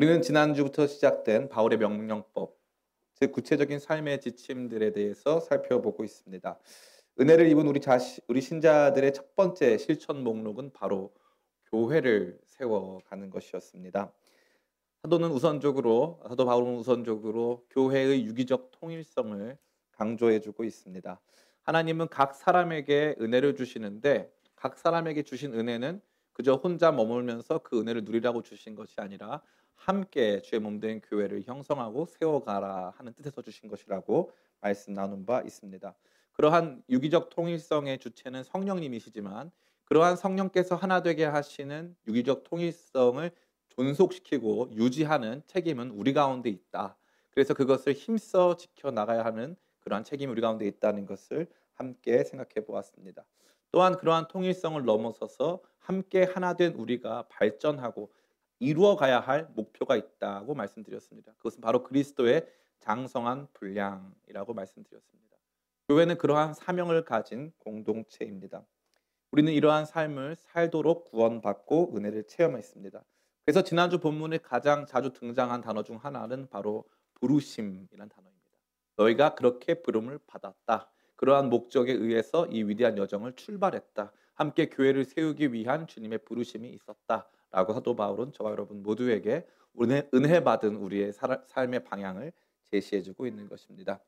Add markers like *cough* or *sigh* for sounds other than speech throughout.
우리는 지난주부터 시작된 바울의 명령법, 즉 구체적인 삶의 지침들에 대해서 살펴보고 있습니다. 은혜를 입은 우리 자신, 우리 신자들의 첫 번째 실천 목록은 바로 교회를 세워가는 것이었습니다. 사도는 우선적으로 사도 바울은 우선적으로 교회의 유기적 통일성을 강조해주고 있습니다. 하나님은 각 사람에게 은혜를 주시는데 각 사람에게 주신 은혜는 그저 혼자 머물면서 그 은혜를 누리라고 주신 것이 아니라 함께 주의 몸된 교회를 형성하고 세워가라 하는 뜻에서 주신 것이라고 말씀 나눈 바 있습니다. 그러한 유기적 통일성의 주체는 성령님이시지만 그러한 성령께서 하나 되게 하시는 유기적 통일성을 존속시키고 유지하는 책임은 우리 가운데 있다. 그래서 그것을 힘써 지켜 나가야 하는 그러한 책임이 우리 가운데 있다는 것을 함께 생각해 보았습니다. 또한 그러한 통일성을 넘어서서 함께 하나 된 우리가 발전하고 이루어 가야 할 목표가 있다고 말씀드렸습니다. 그것은 바로 그리스도의 장성한 분량이라고 말씀드렸습니다. 교회는 그러한 사명을 가진 공동체입니다. 우리는 이러한 삶을 살도록 구원받고 은혜를 체험했습니다. 그래서 지난주 본문에 가장 자주 등장한 단어 중 하나는 바로 부르심이란 단어입니다. 너희가 그렇게 부름을 받았다. 그러한 목적에 의해서 이 위대한 여정을 출발했다. 함께 교회를 세우기 위한 주님의 부르심이 있었다. 라고 사도 바울은 저와 여러분 모두에게 은혜, 은혜 받은 우리의 살, 삶의 방향을 제시해주고 있는 것입니다.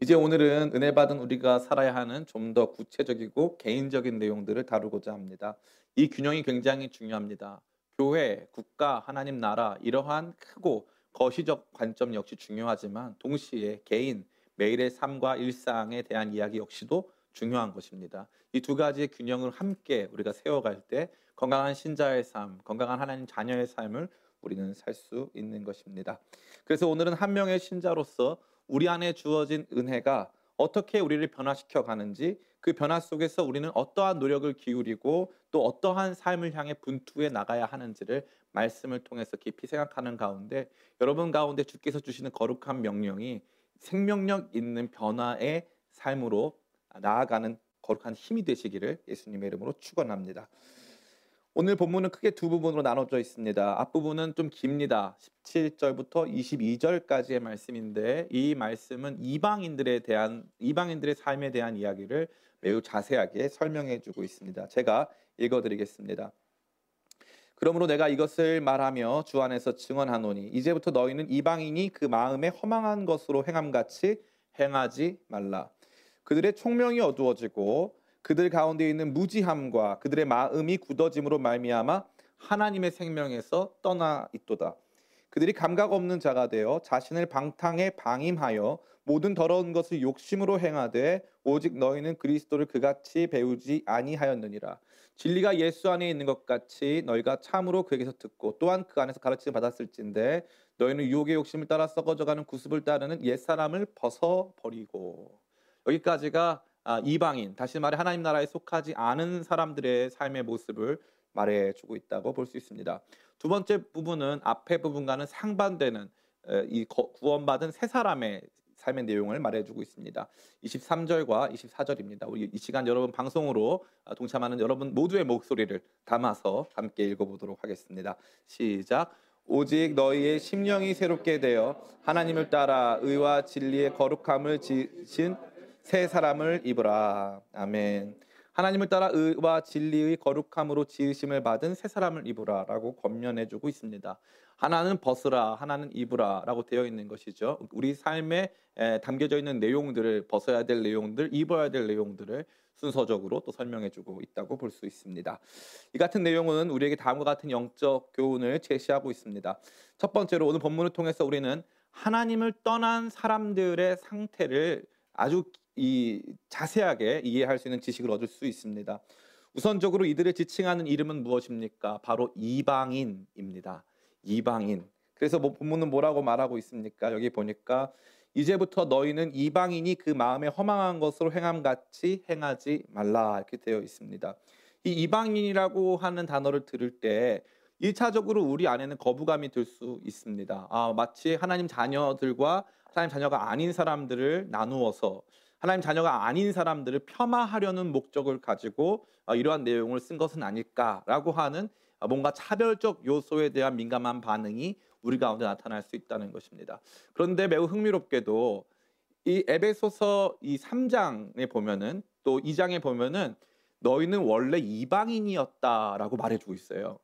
이제 오늘은 은혜 받은 우리가 살아야 하는 좀 더 구체적이고 개인적인 내용들을 다루고자 합니다. 이 균형이 굉장히 중요합니다. 교회, 국가, 하나님 나라 이러한 크고 거시적 관점 역시 중요하지만 동시에 개인, 매일의 삶과 일상에 대한 이야기 역시도 중요한 것입니다. 이 두 가지의 균형을 함께 우리가 세워갈 때 건강한 신자의 삶, 건강한 하나님 자녀의 삶을 우리는 살 수 있는 것입니다. 그래서 오늘은 한 명의 신자로서 우리 안에 주어진 은혜가 어떻게 우리를 변화시켜 가는지 그 변화 속에서 우리는 어떠한 노력을 기울이고 또 어떠한 삶을 향해 분투해 나가야 하는지를 말씀을 통해서 깊이 생각하는 가운데 여러분 가운데 주께서 주시는 거룩한 명령이 생명력 있는 변화의 삶으로 나아가는 거룩한 힘이 되시기를 예수님의 이름으로 축원합니다. 오늘 본문은 크게 두 부분으로 나눠져 있습니다. 앞부분은 좀 깁니다. 17절부터 22절까지의 말씀인데 이 말씀은 이방인들에 대한 이방인들의 삶에 대한 이야기를 매우 자세하게 설명해 주고 있습니다. 제가 읽어 드리겠습니다. 그러므로 내가 이것을 말하며 주 안에서 증언하노니 이제부터 너희는 이방인이 그 마음에 허망한 것으로 행함같이 행하지 말라. 그들의 총명이 어두워지고 그들 가운데 있는 무지함과 그들의 마음이 굳어짐으로 말미암아 하나님의 생명에서 떠나 있도다. 그들이 감각 없는 자가 되어 자신을 방탕에 방임하여 모든 더러운 것을 욕심으로 행하되 오직 너희는 그리스도를 그같이 배우지 아니하였느니라. 진리가 예수 안에 있는 것 같이 너희가 참으로 그에게서 듣고 또한 그 안에서 가르침을 받았을진데 너희는 유혹의 욕심을 따라 썩어져가는 구습을 따르는 옛 사람을 벗어 버리고 여기까지가 아, 이방인, 다시 말해 하나님 나라에 속하지 않은 사람들의 삶의 모습을 말해주고 있다고 볼 수 있습니다. 두 번째 부분은 앞에 부분과는 상반되는 이 구원받은 세 사람의 삶의 내용을 말해주고 있습니다. 23절과 24절입니다. 우리 이 시간 여러분 방송으로 아, 동참하는 여러분 모두의 목소리를 담아서 함께 읽어보도록 하겠습니다. 시작. 오직 너희의 심령이 새롭게 되어 하나님을 따라 의와 진리의 거룩함을 지신 새 사람을 입으라. 아멘. 하나님을 따라 의와 진리의 거룩함으로 지으심을 받은 새 사람을 입으라라고 권면해 주고 있습니다. 하나는 벗으라, 하나는 입으라라고 되어 있는 것이죠. 우리 삶에 담겨져 있는 내용들을 벗어야 될 내용들, 입어야 될 내용들을 순서적으로 또 설명해 주고 있다고 볼 수 있습니다. 이 같은 내용은 우리에게 다음과 같은 영적 교훈을 제시하고 있습니다. 첫 번째로 오늘 본문을 통해서 우리는 하나님을 떠난 사람들의 상태를 아주 이 자세하게 이해할 수 있는 지식을 얻을 수 있습니다. 우선적으로 이들을 지칭하는 이름은 무엇입니까? 바로 이방인입니다. 이방인. 그래서 뭐 본문은 뭐라고 말하고 있습니까? 여기 보니까 이제부터 너희는 이방인이 그 마음에 허망한 것으로 행함 같이 행하지 말라 이렇게 되어 있습니다. 이 이방인이라고 하는 단어를 들을 때 1차적으로 우리 안에는 거부감이 들 수 있습니다. 아, 마치 하나님 자녀들과 하나님 자녀가 아닌 사람들을 나누어서 하나님 자녀가 아닌 사람들을 폄하하려는 목적을 가지고 어, 이러한 내용을 쓴 것은 아닐까라고 하는 뭔가 차별적 요소에 대한 민감한 반응이 우리 가운데 나타날 수 있다는 것입니다. 그런데 매우 흥미롭게도 이 에베소서 이 3장에 보면은 또 2장에 보면은 너희는 원래 이방인이었다라고 말해주고 있어요.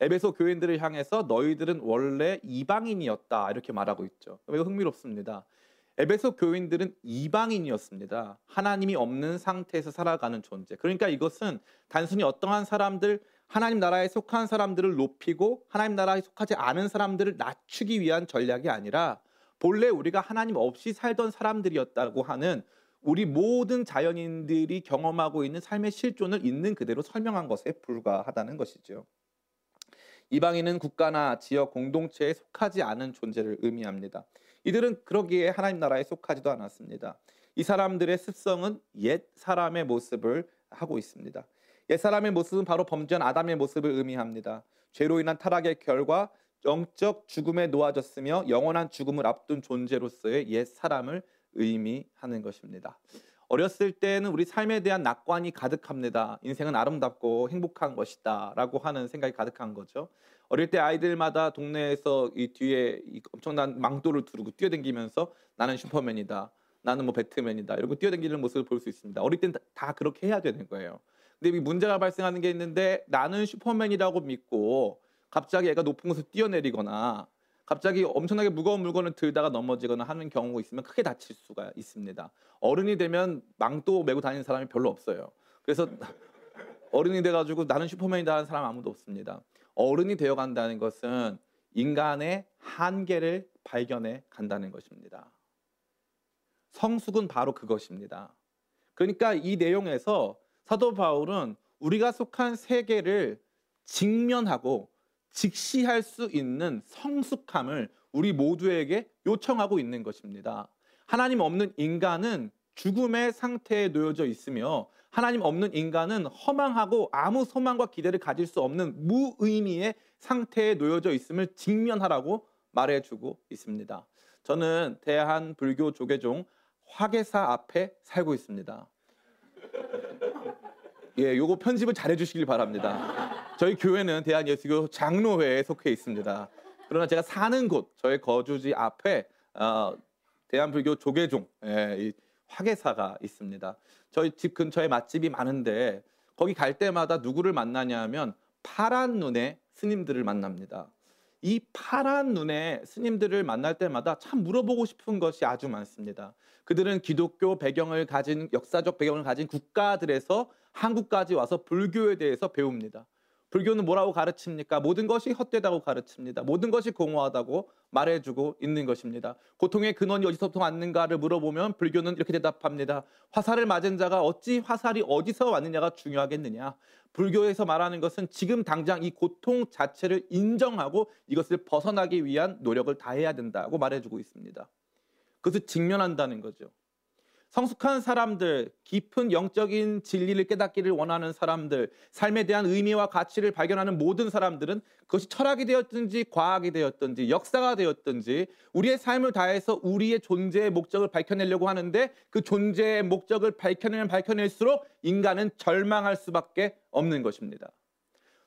에베소 교인들을 향해서 너희들은 원래 이방인이었다 이렇게 말하고 있죠. 매우 흥미롭습니다. 에베소 교인들은 이방인이었습니다. 하나님이 없는 상태에서 살아가는 존재. 그러니까 이것은 단순히 어떠한 사람들, 하나님 나라에 속한 사람들을 높이고 하나님 나라에 속하지 않은 사람들을 낮추기 위한 전략이 아니라 본래 우리가 하나님 없이 살던 사람들이었다고 하는 우리 모든 자연인들이 경험하고 있는 삶의 실존을 있는 그대로 설명한 것에 불과하다는 것이죠. 이방인은 국가나 지역 공동체에 속하지 않은 존재를 의미합니다. 이들은 그러기에 하나님 나라에 속하지도 않았습니다. 이 사람들의 습성은 옛 사람의 모습을 하고 있습니다. 옛 사람의 모습은 바로 범죄한 아담의 모습을 의미합니다. 죄로 인한 타락의 결과 영적 죽음에 놓아졌으며 영원한 죽음을 앞둔 존재로서의 옛 사람을 의미하는 것입니다. 어렸을 때는 우리 삶에 대한 낙관이 가득합니다. 인생은 아름답고 행복한 것이다 라고 하는 생각이 가득한 거죠. 어릴 때 아이들마다 동네에서 이 뒤에 이 엄청난 망토를 두르고 뛰어댕기면서 나는 슈퍼맨이다. 나는 뭐 배트맨이다. 이러고 뛰어댕기는 모습을 볼 수 있습니다. 어릴 땐 다 그렇게 해야 되는 거예요. 근데 이 문제가 발생하는 게 있는데 나는 슈퍼맨이라고 믿고 갑자기 애가 높은 곳을 뛰어내리거나 갑자기 엄청나게 무거운 물건을 들다가 넘어지거나 하는 경우가 있으면 크게 다칠 수가 있습니다. 어른이 되면 망토 메고 다니는 사람이 별로 없어요. 그래서 *laughs* 어른이 돼가지고 나는 슈퍼맨이다 하는 사람 아무도 없습니다. 어른이 되어 간다는 것은 인간의 한계를 발견해 간다는 것입니다. 성숙은 바로 그것입니다. 그러니까 이 내용에서 사도 바울은 우리가 속한 세계를 직면하고 직시할 수 있는 성숙함을 우리 모두에게 요청하고 있는 것입니다. 하나님 없는 인간은 죽음의 상태에 놓여져 있으며 하나님 없는 인간은 허망하고 아무 소망과 기대를 가질 수 없는 무의미의 상태에 놓여져 있음을 직면하라고 말해주고 있습니다. 저는 대한 불교 조계종 화계사 앞에 살고 있습니다. *laughs* 예, 요거 편집을 잘 해 주시길 바랍니다. 저희 교회는 대한 예수교 장로회에 속해 있습니다. 그러나 제가 사는 곳, 저의 거주지 앞에 어, 대한불교 조계종 예, 이 화계사가 있습니다. 저희 집 근처에 맛집이 많은데 거기 갈 때마다 누구를 만나냐면 파란 눈의 스님들을 만납니다. 이 파란 눈의 스님들을 만날 때마다 참 물어보고 싶은 것이 아주 많습니다. 그들은 기독교 배경을 가진 역사적 배경을 가진 국가들에서 한국까지 와서 불교에 대해서 배웁니다. 불교는 뭐라고 가르칩니까? 모든 것이 헛되다고 가르칩니다. 모든 것이 공허하다고 말해주고 있는 것입니다. 고통의 근원이 어디서부터 왔는가를 물어보면 불교는 이렇게 대답합니다. 화살을 맞은 자가 어찌 화살이 어디서 왔느냐가 중요하겠느냐. 불교에서 말하는 것은 지금 당장 이 고통 자체를 인정하고 이것을 벗어나기 위한 노력을 다해야 된다고 말해주고 있습니다. 그것을 직면한다는 거죠. 성숙한 사람들, 깊은 영적인 진리를 깨닫기를 원하는 사람들, 삶에 대한 의미와 가치를 발견하는 모든 사람들은 그것이 철학이 되었든지 과학이 되었든지 역사가 되었든지 우리의 삶을 다해서 우리의 존재의 목적을 밝혀내려고 하는데 그 존재의 목적을 밝혀내면 밝혀낼수록 인간은 절망할 수밖에 없는 것입니다.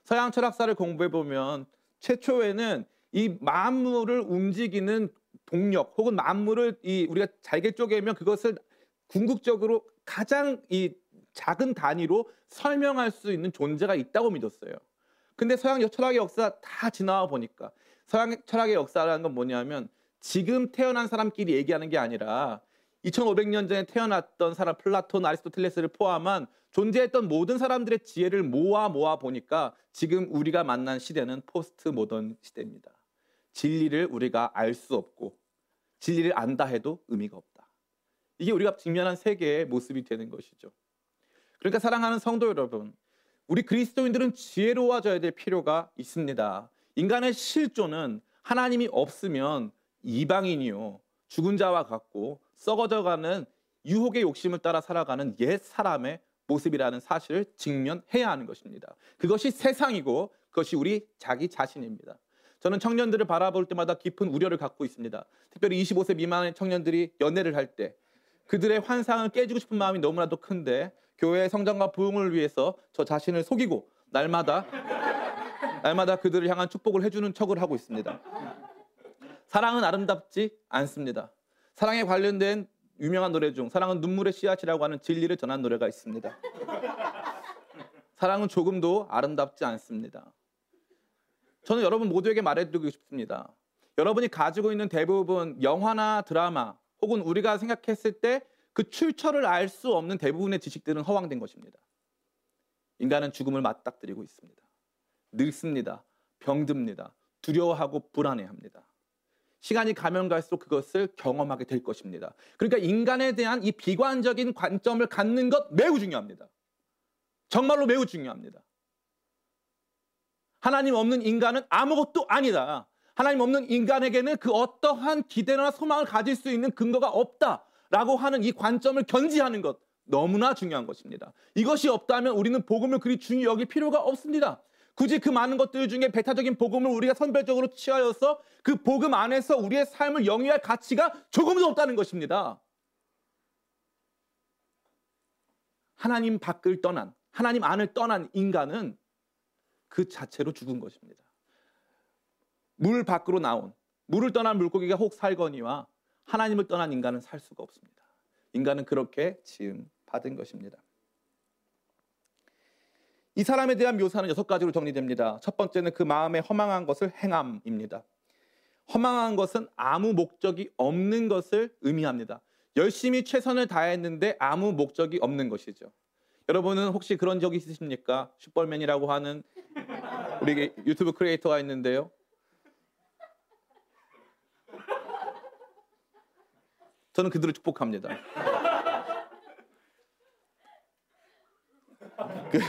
서양 철학사를 공부해 보면 최초에는 이 만물을 움직이는 동력 혹은 만물을 이 우리가 잘게 쪼개면 그것을 궁극적으로 가장 이 작은 단위로 설명할 수 있는 존재가 있다고 믿었어요. 근데 서양 철학의 역사 다 지나와 보니까 서양 철학의 역사라는 건 뭐냐면 지금 태어난 사람끼리 얘기하는 게 아니라 2500년 전에 태어났던 사람 플라톤, 아리스토텔레스를 포함한 존재했던 모든 사람들의 지혜를 모아 모아 보니까 지금 우리가 만난 시대는 포스트 모던 시대입니다. 진리를 우리가 알 수 없고 진리를 안다 해도 의미가 없다. 이게 우리가 직면한 세계의 모습이 되는 것이죠. 그러니까 사랑하는 성도 여러분, 우리 그리스도인들은 지혜로워져야 될 필요가 있습니다. 인간의 실존은 하나님이 없으면 이방인이요. 죽은 자와 같고 썩어져가는 유혹의 욕심을 따라 살아가는 옛 사람의 모습이라는 사실을 직면해야 하는 것입니다. 그것이 세상이고 그것이 우리 자기 자신입니다. 저는 청년들을 바라볼 때마다 깊은 우려를 갖고 있습니다. 특별히 25세 미만의 청년들이 연애를 할 때 그들의 환상을 깨주고 싶은 마음이 너무나도 큰데 교회의 성장과 부흥을 위해서 저 자신을 속이고 날마다 날마다 그들을 향한 축복을 해주는 척을 하고 있습니다. 사랑은 아름답지 않습니다. 사랑에 관련된 유명한 노래 중 사랑은 눈물의 씨앗이라고 하는 진리를 전한 노래가 있습니다. 사랑은 조금도 아름답지 않습니다. 저는 여러분 모두에게 말해드리고 싶습니다. 여러분이 가지고 있는 대부분 영화나 드라마 혹은 우리가 생각했을 때 그 출처를 알 수 없는 대부분의 지식들은 허황된 것입니다. 인간은 죽음을 맞닥뜨리고 있습니다. 늙습니다. 병듭니다. 두려워하고 불안해합니다. 시간이 가면 갈수록 그것을 경험하게 될 것입니다. 그러니까 인간에 대한 이 비관적인 관점을 갖는 것 매우 중요합니다. 정말로 매우 중요합니다. 하나님 없는 인간은 아무것도 아니다. 하나님 없는 인간에게는 그 어떠한 기대나 소망을 가질 수 있는 근거가 없다라고 하는 이 관점을 견지하는 것 너무나 중요한 것입니다. 이것이 없다면 우리는 복음을 그리 중히 여길 필요가 없습니다. 굳이 그 많은 것들 중에 배타적인 복음을 우리가 선별적으로 취하여서 그 복음 안에서 우리의 삶을 영위할 가치가 조금도 없다는 것입니다. 하나님 밖을 떠난, 하나님 안을 떠난 인간은 그 자체로 죽은 것입니다. 물 밖으로 나온, 물을 떠난 물고기가 혹 살거니와 하나님을 떠난 인간은 살 수가 없습니다. 인간은 그렇게 지음 받은 것입니다. 이 사람에 대한 묘사는 여섯 가지로 정리됩니다. 첫 번째는 그 마음에 허망한 것을 행함입니다. 허망한 것은 아무 목적이 없는 것을 의미합니다. 열심히 최선을 다했는데 아무 목적이 없는 것이죠. 여러분은 혹시 그런 적 있으십니까? 슈퍼맨이라고 하는 우리 유튜브 크리에이터가 있는데요. 저는 그들을 축복합니다. *laughs* 그,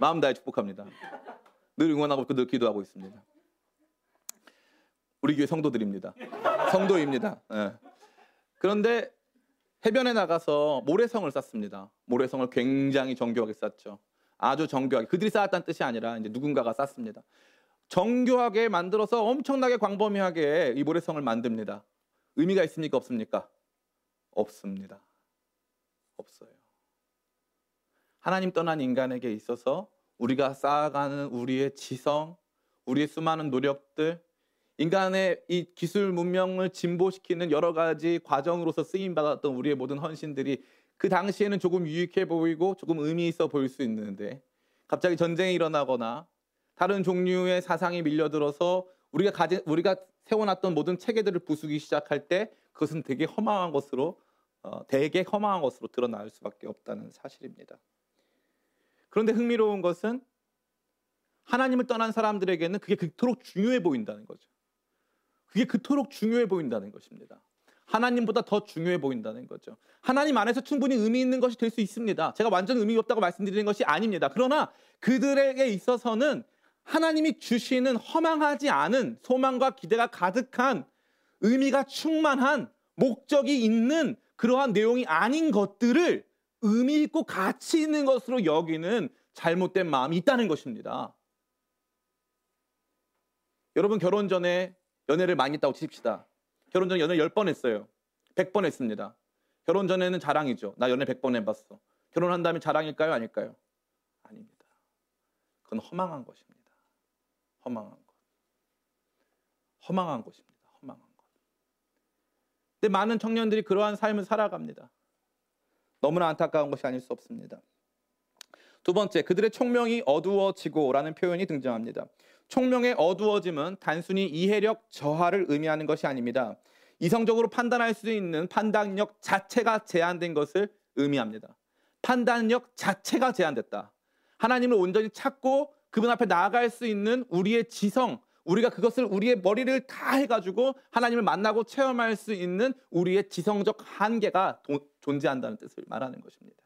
마음 다해 축복합니다. 늘 응원하고 늘 기도하고 있습니다. 우리 교회 성도들입니다. 성도입니다. 네. 그런데 해변에 나가서 모래성을 쌓습니다. 모래성을 굉장히 정교하게 쌓죠. 아주 정교하게. 그들이 쌓았다는 뜻이 아니라 이제 누군가가 쌓습니다. 정교하게 만들어서 엄청나게 광범위하게 이 모래성을 만듭니다. 의미가 있습니까? 없습니까? 없습니다. 없어요. 하나님 떠난 인간에게 있어서 우리가 쌓아가는 우리의 지성, 우리의 수많은 노력들, 인간의 이 기술 문명을 진보시키는 여러 가지 과정으로서 쓰임 받았던 우리의 모든 헌신들이 그 당시에는 조금 유익해 보이고 조금 의미 있어 보일 수 있는데 갑자기 전쟁이 일어나거나 다른 종류의 사상이 밀려들어서 우리가 가진 우리가 세워놨던 모든 체계들을 부수기 시작할 때 그것은 되게 허망한 것으로 어, 되게 허망한 것으로 드러날 수밖에 없다는 사실입니다. 그런데 흥미로운 것은 하나님을 떠난 사람들에게는 그게 그토록 중요해 보인다는 거죠. 그게 그토록 중요해 보인다는 것입니다. 하나님보다 더 중요해 보인다는 거죠. 하나님 안에서 충분히 의미 있는 것이 될 수 있습니다. 제가 완전 의미 없다고 말씀드리는 것이 아닙니다. 그러나 그들에게 있어서는 하나님이 주시는 허망하지 않은 소망과 기대가 가득한 의미가 충만한 목적이 있는 그러한 내용이 아닌 것들을 의미 있고 가치 있는 것으로 여기는 잘못된 마음이 있다는 것입니다. 여러분 결혼 전에 연애를 많이 했다고 칩시다. 결혼 전에 연애 10번 했어요. 100번 했습니다. 결혼 전에는 자랑이죠. 나 연애 100번 해봤어. 결혼한 다음에 자랑일까요? 아닐까요? 아닙니다. 그건 허망한 것입니다. 허망한 것. 허망한 것입니다. 허망한 것. 근데 많은 청년들이 그러한 삶을 살아갑니다. 너무나 안타까운 것이 아닐 수 없습니다. 두 번째, 그들의 총명이 어두워지고라는 표현이 등장합니다. 총명의 어두워짐은 단순히 이해력 저하를 의미하는 것이 아닙니다. 이성적으로 판단할 수 있는 판단력 자체가 제한된 것을 의미합니다. 판단력 자체가 제한됐다. 하나님을 온전히 찾고 그분 앞에 나아갈 수 있는 우리의 지성, 우리가 그것을 우리의 머리를 다 해가지고 하나님을 만나고 체험할 수 있는 우리의 지성적 한계가 도, 존재한다는 뜻을 말하는 것입니다.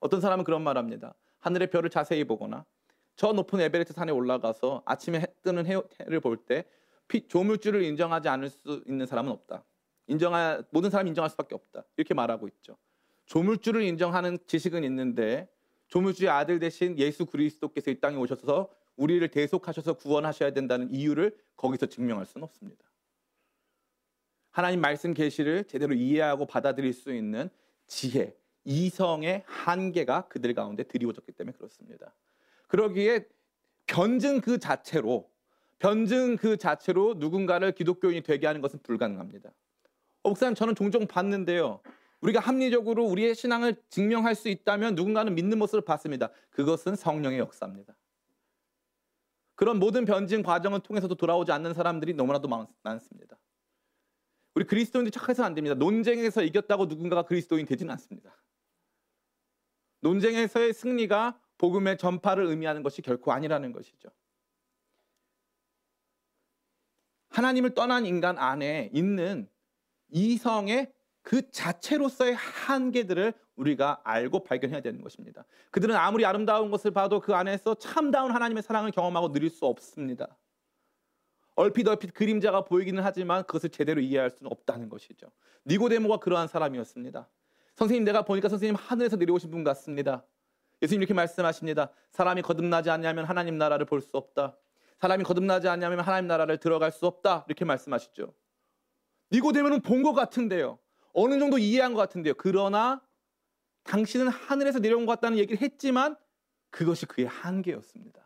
어떤 사람은 그런 말 합니다. 하늘의 별을 자세히 보거나 저 높은 에베레스트 산에 올라가서 아침에 해 뜨는 해를 볼 때 조물주를 인정하지 않을 수 있는 사람은 없다. 인정할 모든 사람이 인정할 수밖에 없다. 이렇게 말하고 있죠. 조물주를 인정하는 지식은 있는데 조물주의 아들 대신 예수 그리스도께서 이 땅에 오셔서 우리를 대속하셔서 구원하셔야 된다는 이유를 거기서 증명할 수는 없습니다. 하나님 말씀 계시를 제대로 이해하고 받아들일 수 있는 지혜, 이성의 한계가 그들 가운데 드리워졌기 때문에 그렇습니다. 그러기에 변증 그 자체로 변증 그 자체로 누군가를 기독교인이 되게 하는 것은 불가능합니다. 어, 목사님 저는 종종 봤는데요. 우리가 합리적으로 우리의 신앙을 증명할 수 있다면 누군가는 믿는 모습을 봤습니다. 그것은 성령의 역사입니다. 그런 모든 변증 과정을 통해서도 돌아오지 않는 사람들이 너무나도 많습니다. 우리 그리스도인들 착해서는 안 됩니다. 논쟁에서 이겼다고 누군가가 그리스도인 되지는 않습니다. 논쟁에서의 승리가 복음의 전파를 의미하는 것이 결코 아니라는 것이죠. 하나님을 떠난 인간 안에 있는 이성의 그 자체로서의 한계들을 우리가 알고 발견해야 되는 것입니다. 그들은 아무리 아름다운 것을 봐도 그 안에서 참다운 하나님의 사랑을 경험하고 누릴 수 없습니다. 얼핏 얼핏 그림자가 보이기는 하지만 그것을 제대로 이해할 수는 없다는 것이죠. 니고데모가 그러한 사람이었습니다. 선생님 내가 보니까 선생님 하늘에서 내려오신 분 같습니다. 예수님 이렇게 말씀하십니다. 사람이 거듭나지 않냐면 하나님 나라를 볼 수 없다. 사람이 거듭나지 않냐면 하나님 나라를 들어갈 수 없다. 이렇게 말씀하시죠. 니고데모는 본 것 같은데요. 어느 정도 이해한 것 같은데요. 그러나 당신은 하늘에서 내려온 것 같다는 얘기를 했지만 그것이 그의 한계였습니다.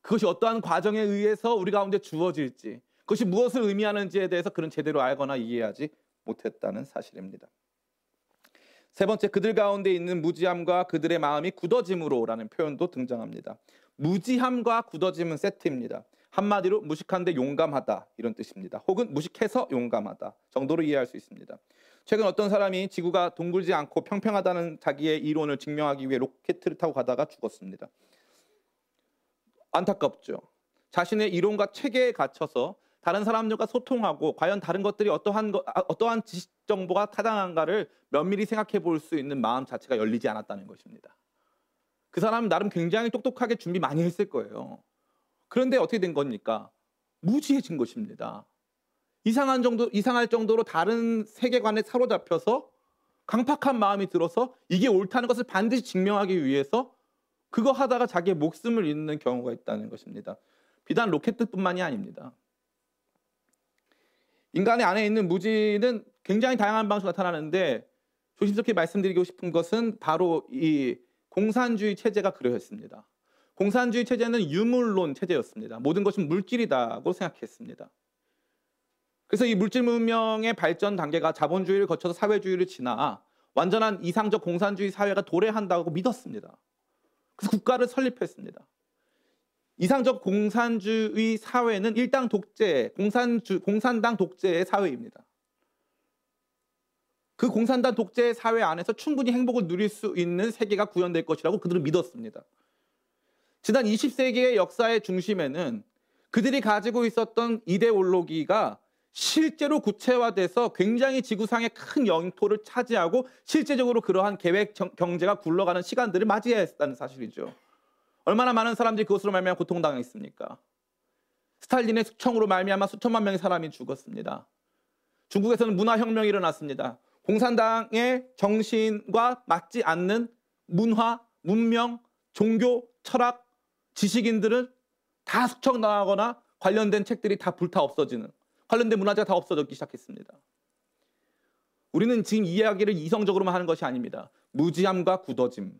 그것이 어떠한 과정에 의해서 우리 가운데 주어질지, 그것이 무엇을 의미하는지에 대해서 그는 제대로 알거나 이해하지 못했다는 사실입니다. 세 번째, 그들 가운데 있는 무지함과 그들의 마음이 굳어짐으로라는 표현도 등장합니다. 무지함과 굳어짐은 세트입니다. 한마디로 무식한데 용감하다 이런 뜻입니다. 혹은 무식해서 용감하다 정도로 이해할 수 있습니다. 최근 어떤 사람이 지구가 동굴지 않고 평평하다는 자기의 이론을 증명하기 위해 로켓을 타고 가다가 죽었습니다. 안타깝죠. 자신의 이론과 체계에 갇혀서 다른 사람들과 소통하고 과연 다른 것들이 어떠한 거, 아, 어떠한 지식 정보가 타당한가를 면밀히 생각해 볼 수 있는 마음 자체가 열리지 않았다는 것입니다. 그 사람은 나름 굉장히 똑똑하게 준비 많이 했을 거예요. 그런데 어떻게 된 겁니까? 무지해진 것입니다. 이상한 정도, 이상할 정도로 다른 세계관에 사로잡혀서 강팍한 마음이 들어서 이게 옳다는 것을 반드시 증명하기 위해서 그거 하다가 자기의 목숨을 잃는 경우가 있다는 것입니다. 비단 로켓뿐만이 아닙니다. 인간의 안에 있는 무지는 굉장히 다양한 방식으로 나타나는데 조심스럽게 말씀드리고 싶은 것은 바로 이 공산주의 체제가 그러했습니다. 공산주의 체제는 유물론 체제였습니다. 모든 것은 물질이다고 생각했습니다. 그래서 이 물질 문명의 발전 단계가 자본주의를 거쳐서 사회주의를 지나 완전한 이상적 공산주의 사회가 도래한다고 믿었습니다. 그래서 국가를 설립했습니다. 이상적 공산주의 사회는 일당 독재, 공산주, 공산당 독재의 사회입니다. 그 공산당 독재 사회 안에서 충분히 행복을 누릴 수 있는 세계가 구현될 것이라고 그들은 믿었습니다. 지난 20세기의 역사의 중심에는 그들이 가지고 있었던 이데올로기가 실제로 구체화돼서 굉장히 지구상의 큰 영토를 차지하고 실제적으로 그러한 계획 경제가 굴러가는 시간들을 맞이해야 했다는 사실이죠. 얼마나 많은 사람들이 그것으로 말미암아 고통당했습니까? 스탈린의 숙청으로 말미암아 수천만 명의 사람이 죽었습니다. 중국에서는 문화혁명이 일어났습니다. 공산당의 정신과 맞지 않는 문화, 문명, 종교, 철학, 지식인들은 다 숙청당하거나 관련된 책들이 다 불타 없어지는 관련된 문화재가 다 없어졌기 시작했습니다. 우리는 지금 이야기를 이성적으로만 하는 것이 아닙니다. 무지함과 굳어짐.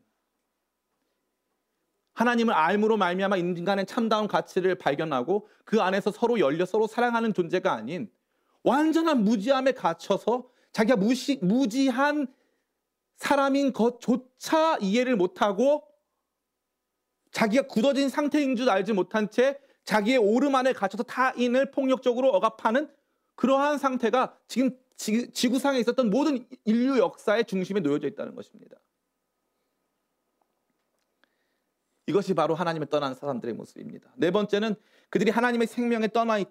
하나님을 알므로 말미암아 인간의 참다운 가치를 발견하고 그 안에서 서로 열려 서로 사랑하는 존재가 아닌 완전한 무지함에 갇혀서 자기가 무시, 무지한 사람인 것조차 이해를 못하고 자기가 굳어진 상태인 줄 알지 못한 채 자기의 오름 안에 갇혀서 타인을 폭력적으로 억압하는 그러한 상태가 지금 지 구상에 있었던 모든 인류 역사의 중심에 놓여져 있다는 것입니다. 이것이 바로 하나님을 떠난 사람들의 모습입니다. 네 번째는 그들이 하나님의 생명에 떠나, 있,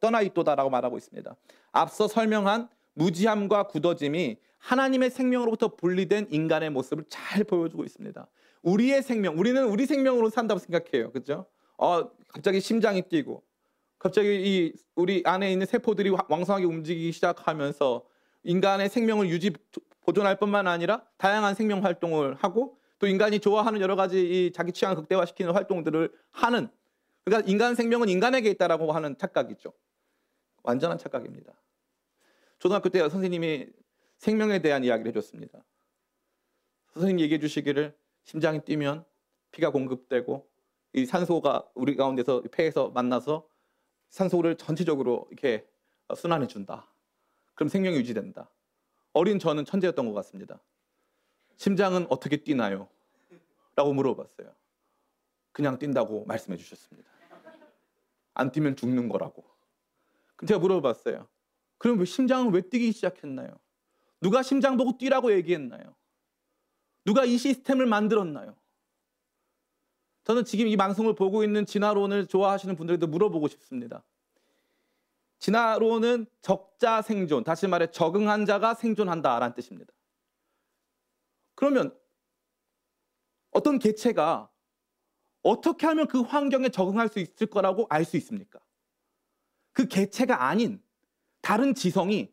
떠나 있도다라고 말하고 있습니다. 앞서 설명한 무지함과 굳어짐이 하나님의 생명으로부터 분리된 인간의 모습을 잘 보여주고 있습니다. 우리의 생명, 우리는 우리 생명으로 산다고 생각해요. 그죠? 어, 갑자기 심장이 뛰고, 갑자기 이 우리 안에 있는 세포들이 왕성하게 움직이기 시작하면서 인간의 생명을 유지, 보존할 뿐만 아니라 다양한 생명 활동을 하고 또 인간이 좋아하는 여러 가지 이 자기 취향을 극대화시키는 활동들을 하는 그러니까 인간 생명은 인간에게 있다라고 하는 착각이죠. 완전한 착각입니다. 초등학교 때 선생님이 생명에 대한 이야기를 해줬습니다. 선생님 얘기해 주시기를 심장이 뛰면 피가 공급되고 이 산소가 우리 가운데서 폐에서 만나서 산소를 전체적으로 이렇게 순환해 준다. 그럼 생명이 유지된다. 어린 저는 천재였던 것 같습니다. 심장은 어떻게 뛰나요? 라고 물어봤어요. 그냥 뛴다고 말씀해 주셨습니다. 안 뛰면 죽는 거라고. 그럼 제가 물어봤어요. 그럼 왜 심장은 왜 뛰기 시작했나요? 누가 심장 보고 뛰라고 얘기했나요? 누가 이 시스템을 만들었나요? 저는 지금 이 방송을 보고 있는 진화론을 좋아하시는 분들에도 물어보고 싶습니다. 진화론은 적자 생존, 다시 말해 적응한 자가 생존한다라는 뜻입니다. 그러면 어떤 개체가 어떻게 하면 그 환경에 적응할 수 있을 거라고 알 수 있습니까? 그 개체가 아닌 다른 지성이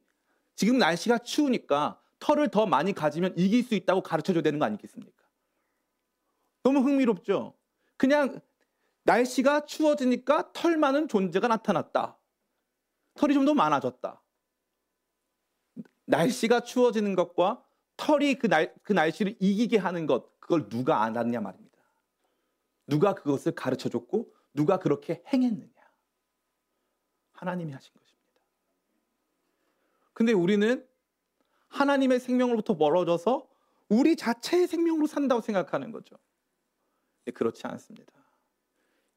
지금 날씨가 추우니까 털을 더 많이 가지면 이길 수 있다고 가르쳐 줘야 되는 거 아니겠습니까? 너무 흥미롭죠? 그냥 날씨가 추워지니까 털 많은 존재가 나타났다. 털이 좀 더 많아졌다. 날씨가 추워지는 것과 털이 그, 날, 그 날씨를 이기게 하는 것, 그걸 누가 알았냐 말입니다. 누가 그것을 가르쳐 줬고, 누가 그렇게 행했느냐. 하나님이 하신 것입니다. 근데 우리는 하나님의 생명으로부터 멀어져서 우리 자체의 생명으로 산다고 생각하는 거죠. 그렇지 않습니다.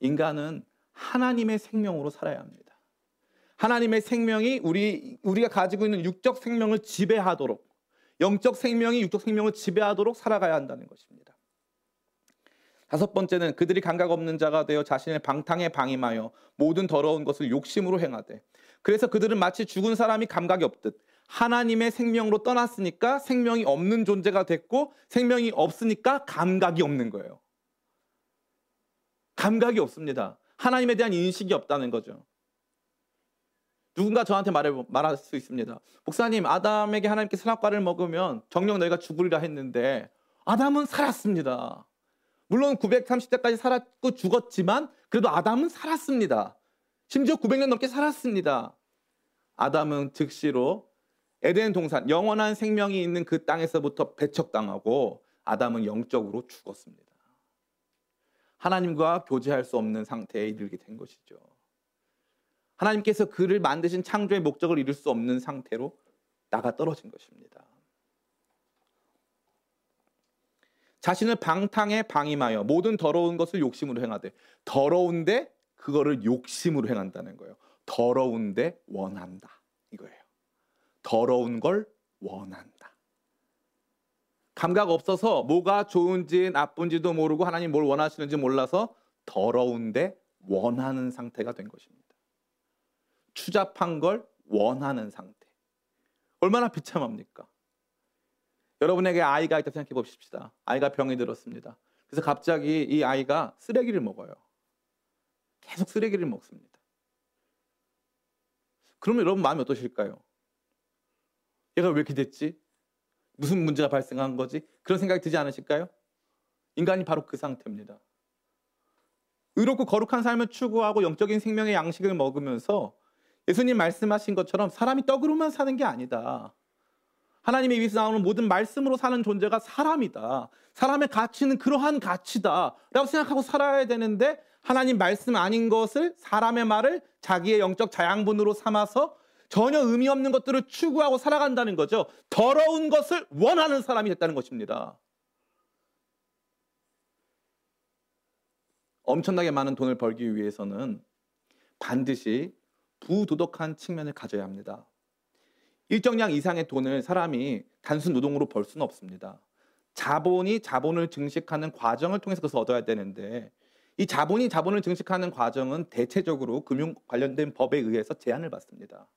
인간은 하나님의 생명으로 살아야 합니다. 하나님의 생명이 우리 우리가 가지고 있는 육적 생명을 지배하도록 영적 생명이 육적 생명을 지배하도록 살아가야 한다는 것입니다. 다섯 번째는 그들이 감각 없는 자가 되어 자신의 방탕에 방임하여 모든 더러운 것을 욕심으로 행하되 그래서 그들은 마치 죽은 사람이 감각이 없듯 하나님의 생명으로 떠났으니까 생명이 없는 존재가 됐고 생명이 없으니까 감각이 없는 거예요. 감각이 없습니다. 하나님에 대한 인식이 없다는 거죠. 누군가 저한테 말해, 말할 수 있습니다. 목사님, 아담에게 하나님께 선악과를 먹으면 정령 너희가 죽으리라 했는데 아담은 살았습니다. 물론 930대까지 살았고 죽었지만 그래도 아담은 살았습니다. 심지어 900년 넘게 살았습니다. 아담은 즉시로 에덴 동산 영원한 생명이 있는 그 땅에서부터 배척당하고 아담은 영적으로 죽었습니다. 하나님과 교제할 수 없는 상태에 이르게 된 것이죠. 하나님께서 그를 만드신 창조의 목적을 이룰 수 없는 상태로 나가 떨어진 것입니다. 자신을 방탕에 방임하여 모든 더러운 것을 욕심으로 행하되 더러운데 그거를 욕심으로 행한다는 거예요. 더러운데 원한다 이거예요. 더러운 걸 원한다. 감각 없어서 뭐가 좋은지 나쁜지도 모르고 하나님 뭘 원하시는지 몰라서 더러운데 원하는 상태가 된 것입니다. 추잡한 걸 원하는 상태. 얼마나 비참합니까? 여러분에게 아이가 있다 생각해 봅시다. 아이가 병이 들었습니다. 그래서 갑자기 이 아이가 쓰레기를 먹어요. 계속 쓰레기를 먹습니다. 그러면 여러분 마음이 어떠실까요? 얘가 왜 이렇게 됐지? 무슨 문제가 발생한 거지? 그런 생각이 들지 않으실까요? 인간이 바로 그 상태입니다. 의롭고 거룩한 삶을 추구하고 영적인 생명의 양식을 먹으면서 예수님 말씀하신 것처럼 사람이 떡으로만 사는 게 아니다. 하나님의 입에서 나오는 모든 말씀으로 사는 존재가 사람이다. 사람의 가치는 그러한 가치다. 라고 생각하고 살아야 되는데 하나님 말씀 아닌 것을 사람의 말을 자기의 영적 자양분으로 삼아서 전혀 의미 없는 것들을 추구하고 살아간다는 거죠. 더러운 것을 원하는 사람이 됐다는 것입니다. 엄청나게 많은 돈을 벌기 위해서는 반드시 부도덕한 측면을 가져야 합니다. 일정량 이상의 돈을 사람이 단순 노동으로 벌 수는 없습니다. 자본이 자본을 증식하는 과정을 통해서 그것을 얻어야 되는데 이 자본이 자본을 증식하는 과정은 대체적으로 금융 관련된 법에 의해서 제한을 받습니다.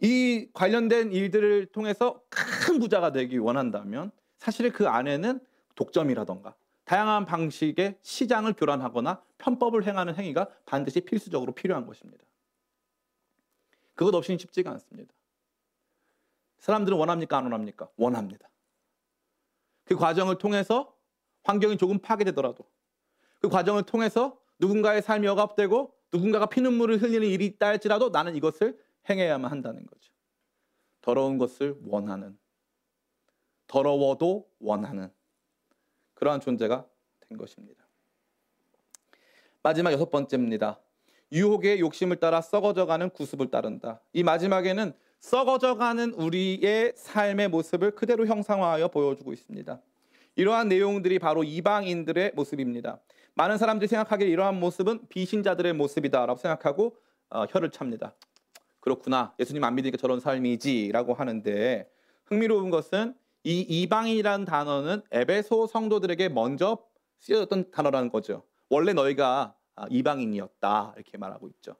이 관련된 일들을 통해서 큰 부자가 되기 원한다면 사실 그 안에는 독점이라던가 다양한 방식의 시장을 교란하거나 편법을 행하는 행위가 반드시 필수적으로 필요한 것입니다. 그것 없이는 쉽지가 않습니다. 사람들은 원합니까? 안 원합니까? 원합니다. 그 과정을 통해서 환경이 조금 파괴되더라도 그 과정을 통해서 누군가의 삶이 억압되고 누군가가 피눈물을 흘리는 일이 있다 할지라도 나는 이것을 행해야만 한다는 거죠. 더러운 것을 원하는 더러워도 원하는 그러한 존재가 된 것입니다. 마지막 여섯 번째입니다. 유혹의 욕심을 따라 썩어져가는 구습을 따른다. 이 마지막에는 썩어져가는 우리의 삶의 모습을 그대로 형상화하여 보여주고 있습니다. 이러한 내용들이 바로 이방인들의 모습입니다. 많은 사람들이 생각하기에 이러한 모습은 비신자들의 모습이다라고 생각하고 어, 혀를 찹니다. 그렇구나. 예수님 안 믿으니까 저런 삶이지라고 하는데 흥미로운 것은 이 이방인이라는 단어는 에베소 성도들에게 먼저 쓰여졌던 단어라는 거죠. 원래 너희가 아, 이방인이었다 이렇게 말하고 있죠.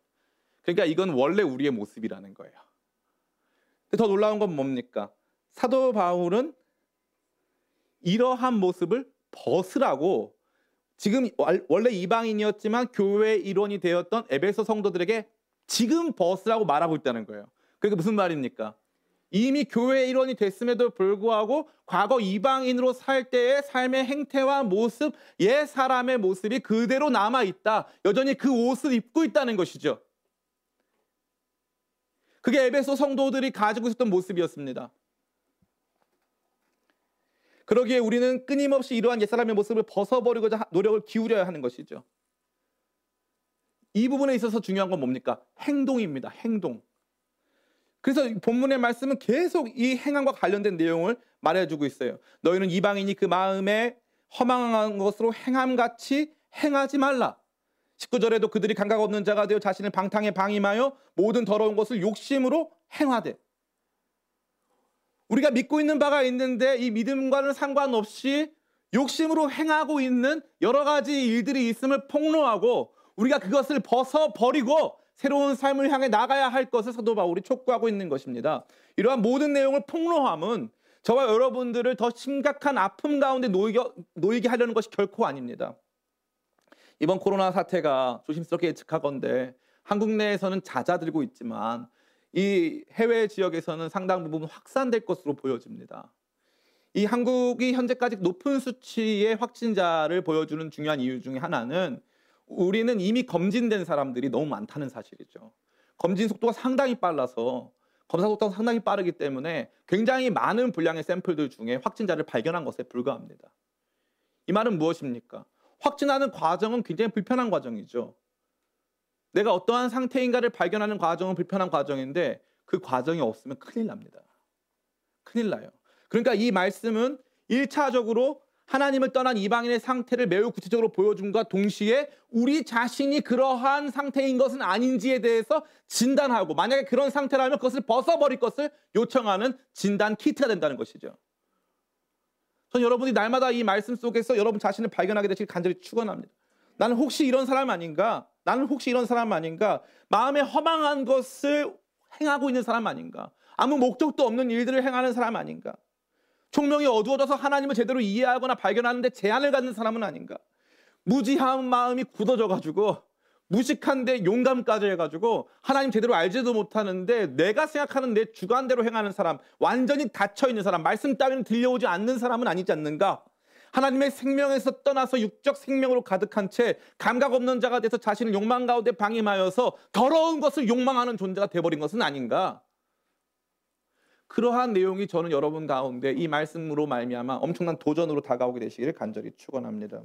그러니까 이건 원래 우리의 모습이라는 거예요. 더 놀라운 건 뭡니까? 사도 바울은 이러한 모습을 벗으라고 지금 원래 이방인이었지만 교회의 일원이 되었던 에베소 성도들에게 지금 벗으라고 말하고 있다는 거예요. 그게 무슨 말입니까? 이미 교회의 일원이 됐음에도 불구하고 과거 이방인으로 살 때의 삶의 행태와 모습, 옛 사람의 모습이 그대로 남아 있다. 여전히 그 옷을 입고 있다는 것이죠. 그게 에베소 성도들이 가지고 있었던 모습이었습니다. 그러기에 우리는 끊임없이 이러한 옛사람의 모습을 벗어버리고자 노력을 기울여야 하는 것이죠. 이 부분에 있어서 중요한 건 뭡니까? 행동입니다. 행동. 그래서 본문의 말씀은 계속 이 행함과 관련된 내용을 말해주고 있어요. 너희는 이방인이 그 마음에 허망한 것으로 행함같이 행하지 말라. 19절에도 그들이 감각 없는 자가 되어 자신을 방탕에 방임하여 모든 더러운 것을 욕심으로 행하되 우리가 믿고 있는 바가 있는데 이 믿음과는 상관없이 욕심으로 행하고 있는 여러 가지 일들이 있음을 폭로하고 우리가 그것을 벗어 버리고 새로운 삶을 향해 나가야 할 것을 사도 바울이 촉구하고 있는 것입니다. 이러한 모든 내용을 폭로함은 저와 여러분들을 더 심각한 아픔 가운데 놓이게, 놓이게 하려는 것이 결코 아닙니다. 이번 코로나 사태가 조심스럽게 예측하건데 한국 내에서는 잦아들고 있지만 이 해외 지역에서는 상당 부분 확산될 것으로 보여집니다. 이 한국이 현재까지 높은 수치의 확진자를 보여주는 중요한 이유 중에 하나는 우리는 이미 검진된 사람들이 너무 많다는 사실이죠. 검진 속도가 상당히 빨라서 검사 속도가 상당히 빠르기 때문에 굉장히 많은 분량의 샘플들 중에 확진자를 발견한 것에 불과합니다. 이 말은 무엇입니까? 확진하는 과정은 굉장히 불편한 과정이죠. 내가 어떠한 상태인가를 발견하는 과정은 불편한 과정인데 그 과정이 없으면 큰일 납니다. 큰일 나요. 그러니까 이 말씀은 1차적으로 하나님을 떠난 이방인의 상태를 매우 구체적으로 보여준과 동시에 우리 자신이 그러한 상태인 것은 아닌지에 대해서 진단하고 만약에 그런 상태라면 그것을 벗어버릴 것을 요청하는 진단 키트가 된다는 것이죠. 전 여러분이 날마다 이 말씀 속에서 여러분 자신을 발견하게 되시길 간절히 축원합니다. 나는 혹시 이런 사람 아닌가? 나는 혹시 이런 사람 아닌가? 마음에 허망한 것을 행하고 있는 사람 아닌가? 아무 목적도 없는 일들을 행하는 사람 아닌가? 총명이 어두워져서 하나님을 제대로 이해하거나 발견하는데 제한을 갖는 사람은 아닌가? 무지한 마음이 굳어져 가지고 무식한데 용감까지 해가지고 하나님 제대로 알지도 못하는데 내가 생각하는 내 주관대로 행하는 사람 완전히 닫혀 있는 사람 말씀 따위는 들려오지 않는 사람은 아니지 않는가? 하나님의 생명에서 떠나서 육적 생명으로 가득한 채 감각 없는 자가 돼서 자신을 욕망 가운데 방임하여서 더러운 것을 욕망하는 존재가 돼버린 것은 아닌가? 그러한 내용이 저는 여러분 가운데 이 말씀으로 말미암아 엄청난 도전으로 다가오게 되시기를 간절히 축원합니다.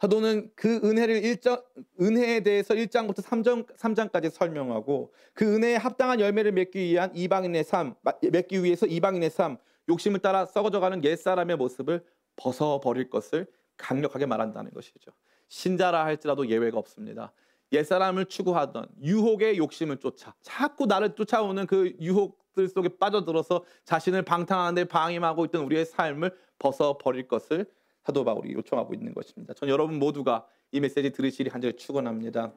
사도는 그 은혜를 1장, 은혜에 대해서 1장부터 3장, 3장까지 설명하고 그 은혜에 합당한 열매를 맺기 위한 이방인의 삶, 맺기 위해서 이방인의 삶, 욕심을 따라 썩어져가는 옛사람의 모습을 벗어버릴 것을 강력하게 말한다는 것이죠. 신자라 할지라도 예외가 없습니다. 옛사람을 추구하던 유혹의 욕심을 쫓아 자꾸 나를 쫓아오는 그 유혹들 속에 빠져들어서 자신을 방탕하는데 방임하고 있던 우리의 삶을 벗어버릴 것을 사도 바울이 요청하고 있는 것입니다. 전 여러분 모두가 이 메시지 들으시리 간절히 축원합니다.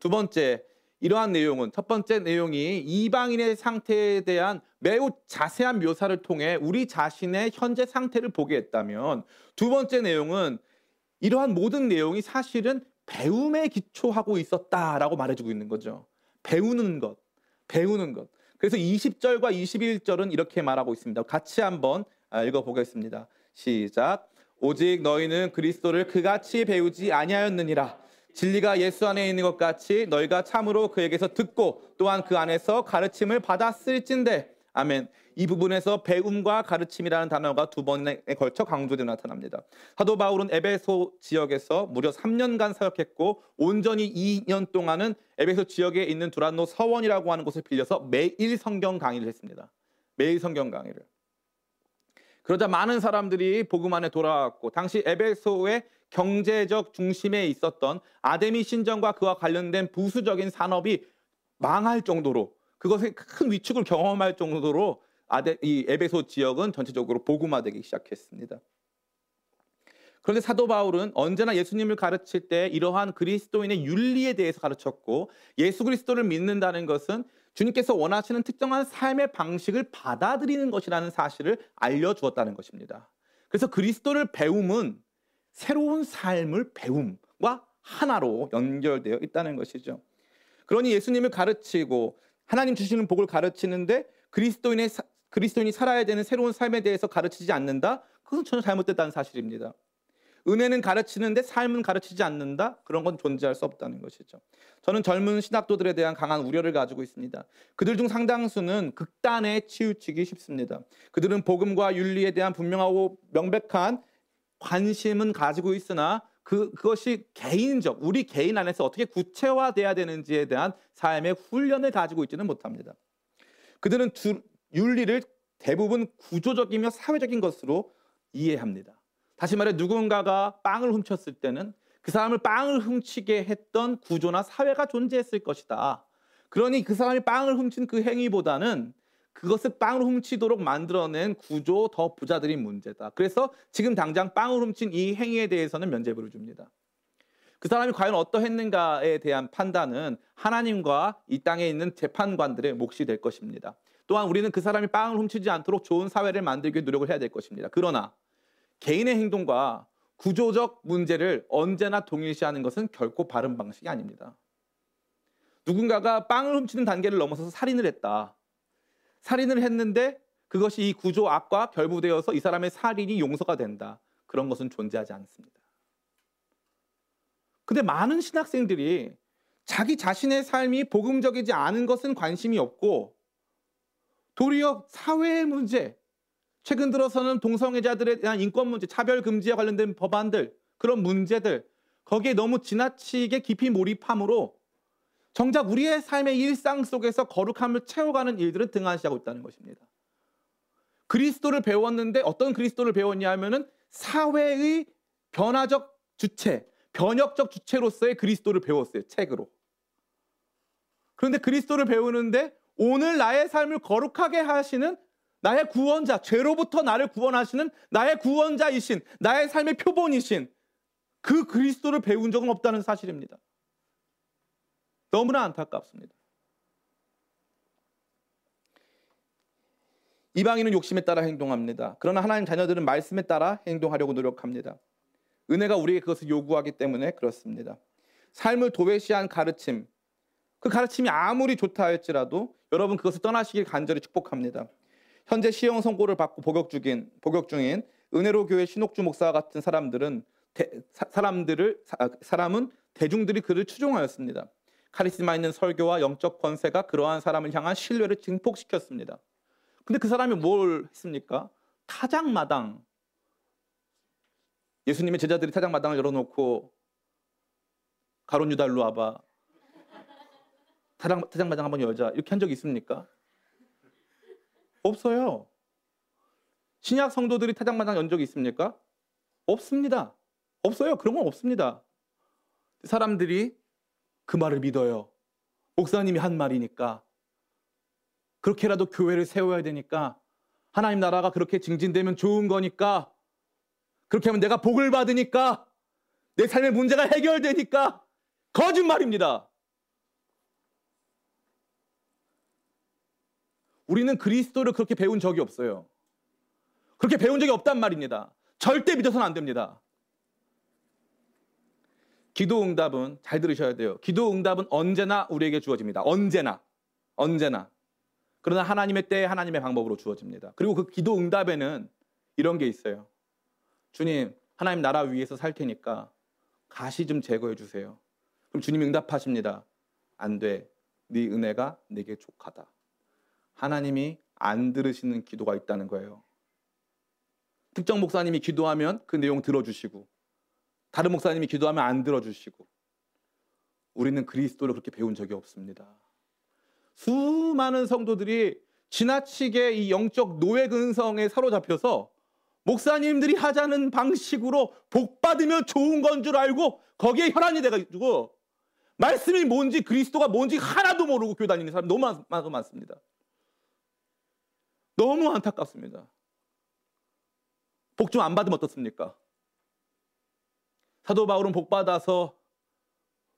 두 번째 이러한 내용은 첫 번째 내용이 이방인의 상태에 대한 매우 자세한 묘사를 통해 우리 자신의 현재 상태를 보게 했다면 두 번째 내용은 이러한 모든 내용이 사실은 배움에 기초하고 있었다라고 말해주고 있는 거죠. 배우는 것, 배우는 것. 그래서 20절과 21절은 이렇게 말하고 있습니다. 같이 한번 아, 읽어보겠습니다. 시작. 오직 너희는 그리스도를 그같이 배우지 아니하였느니라. 진리가 예수 안에 있는 것 같이 너희가 참으로 그에게서 듣고 또한 그 안에서 가르침을 받았을진데 아멘. 이 부분에서 배움과 가르침이라는 단어가 두 번에 걸쳐 강조되어 나타납니다. 사도 바울은 에베소 지역에서 무려 3년간 사역했고 온전히 2년 동안은 에베소 지역에 있는 두란노 서원이라고 하는 곳을 빌려서 매일 성경 강의를 했습니다. 매일 성경 강의를. 그러자 많은 사람들이 복음 안에 돌아왔고 당시 에베소의 경제적 중심에 있었던 아데미 신전과 그와 관련된 부수적인 산업이 망할 정도로 그것의 큰 위축을 경험할 정도로 아데, 이 에베소 지역은 전체적으로 복음화되기 시작했습니다. 그런데 사도 바울은 언제나 예수님을 가르칠 때 이러한 그리스도인의 윤리에 대해서 가르쳤고 예수 그리스도를 믿는다는 것은 주님께서 원하시는 특정한 삶의 방식을 받아들이는 것이라는 사실을 알려주었다는 것입니다. 그래서 그리스도를 배움은 새로운 삶을 배움과 하나로 연결되어 있다는 것이죠. 그러니 예수님을 가르치고 하나님 주시는 복을 가르치는데 그리스도인의 그리스도인이 살아야 되는 새로운 삶에 대해서 가르치지 않는다? 그것은 전혀 잘못됐다는 사실입니다. 은혜는 가르치는데 삶은 가르치지 않는다? 그런 건 존재할 수 없다는 것이죠. 저는 젊은 신학도들에 대한 강한 우려를 가지고 있습니다. 그들 중 상당수는 극단에 치우치기 쉽습니다. 그들은 복음과 윤리에 대한 분명하고 명백한 관심은 가지고 있으나 그, 그것이 개인적, 우리 개인 안에서 어떻게 구체화돼야 되는지에 대한 삶의 훈련을 가지고 있지는 못합니다. 그들은 주, 윤리를 대부분 구조적이며 사회적인 것으로 이해합니다. 다시 말해 누군가가 빵을 훔쳤을 때는 그 사람을 빵을 훔치게 했던 구조나 사회가 존재했을 것이다. 그러니 그 사람이 빵을 훔친 그 행위보다는 그것을 빵을 훔치도록 만들어낸 구조 더 부자들인 문제다. 그래서 지금 당장 빵을 훔친 이 행위에 대해서는 면죄부를 줍니다. 그 사람이 과연 어떠했는가에 대한 판단은 하나님과 이 땅에 있는 재판관들의 몫이 될 것입니다. 또한 우리는 그 사람이 빵을 훔치지 않도록 좋은 사회를 만들기 위해 노력을 해야 될 것입니다. 그러나 개인의 행동과 구조적 문제를 언제나 동일시하는 것은 결코 바른 방식이 아닙니다. 누군가가 빵을 훔치는 단계를 넘어서서 살인을 했다. 살인을 했는데 그것이 이 구조 악과 결부되어서 이 사람의 살인이 용서가 된다. 그런 것은 존재하지 않습니다. 근데 많은 신학생들이 자기 자신의 삶이 복음적이지 않은 것은 관심이 없고 도리어 사회의 문제, 최근 들어서는 동성애자들에 대한 인권 문제, 차별 금지에 관련된 법안들, 그런 문제들, 거기에 너무 지나치게 깊이 몰입함으로 정작 우리의 삶의 일상 속에서 거룩함을 채워가는 일들을 등한시하고 있다는 것입니다. 그리스도를 배웠는데 어떤 그리스도를 배웠냐 하면은 사회의 변화적 주체, 변혁적 주체로서의 그리스도를 배웠어요. 책으로. 그런데 그리스도를 배우는데 오늘 나의 삶을 거룩하게 하시는 나의 구원자, 죄로부터 나를 구원하시는 나의 구원자이신, 나의 삶의 표본이신 그 그리스도를 배운 적은 없다는 사실입니다. 너무나 안타깝습니다. 이방인은 욕심에 따라 행동합니다. 그러나 하나님 자녀들은 말씀에 따라 행동하려고 노력합니다. 은혜가 우리에게 그것을 요구하기 때문에 그렇습니다. 삶을 도외시한 가르침, 그 가르침이 아무리 좋다 할지라도 여러분 그것을 떠나시길 간절히 축복합니다. 현재 시형 선고를 받고 복역 중인 복역 중인 은혜로 교회 신옥주 목사 같은 사람들은 대, 사, 사람들을 사, 사람은 대중들이 그를 추종하였습니다. 카리스마 있는 설교와 영적 권세가 그러한 사람을 향한 신뢰를 증폭시켰습니다. 근데 그 사람이 뭘 했습니까? 타작마당. 예수님의 제자들이 타작마당을 열어놓고 가론 유달로 와봐. 타작, 타작마당 한번 열자. 이렇게 한적 있습니까? 없어요. 신약 성도들이 타작마당 연 적이 있습니까? 없습니다. 없어요. 그런 건 없습니다. 사람들이 그 말을 믿어요. 목사님이 한 말이니까. 그렇게라도 교회를 세워야 되니까. 하나님 나라가 그렇게 증진되면 좋은 거니까. 그렇게 하면 내가 복을 받으니까. 내 삶의 문제가 해결되니까. 거짓말입니다. 우리는 그리스도를 그렇게 배운 적이 없어요. 그렇게 배운 적이 없단 말입니다. 절대 믿어서는 안 됩니다. 기도 응답은 잘 들으셔야 돼요. 기도 응답은 언제나 우리에게 주어집니다. 언제나. 언제나. 그러나 하나님의 때에 하나님의 방법으로 주어집니다. 그리고 그 기도 응답에는 이런 게 있어요. 주님, 하나님 나라 위에서 살 테니까 가시 좀 제거해 주세요. 그럼 주님 응답하십니다. 안 돼. 네 은혜가 내게 족하다. 하나님이 안 들으시는 기도가 있다는 거예요. 특정 목사님이 기도하면 그 내용 들어주시고 다른 목사님이 기도하면 안 들어주시고 우리는 그리스도를 그렇게 배운 적이 없습니다. 수많은 성도들이 지나치게 이 영적 노예 근성에 사로잡혀서 목사님들이 하자는 방식으로 복 받으면 좋은 건 줄 알고 거기에 혈안이 돼가지고 말씀이 뭔지 그리스도가 뭔지 하나도 모르고 교회 다니는 사람 너무 많, 많습니다. 너무 안타깝습니다. 복 좀 안 받으면 어떻습니까? 사도 바울은 복 받아서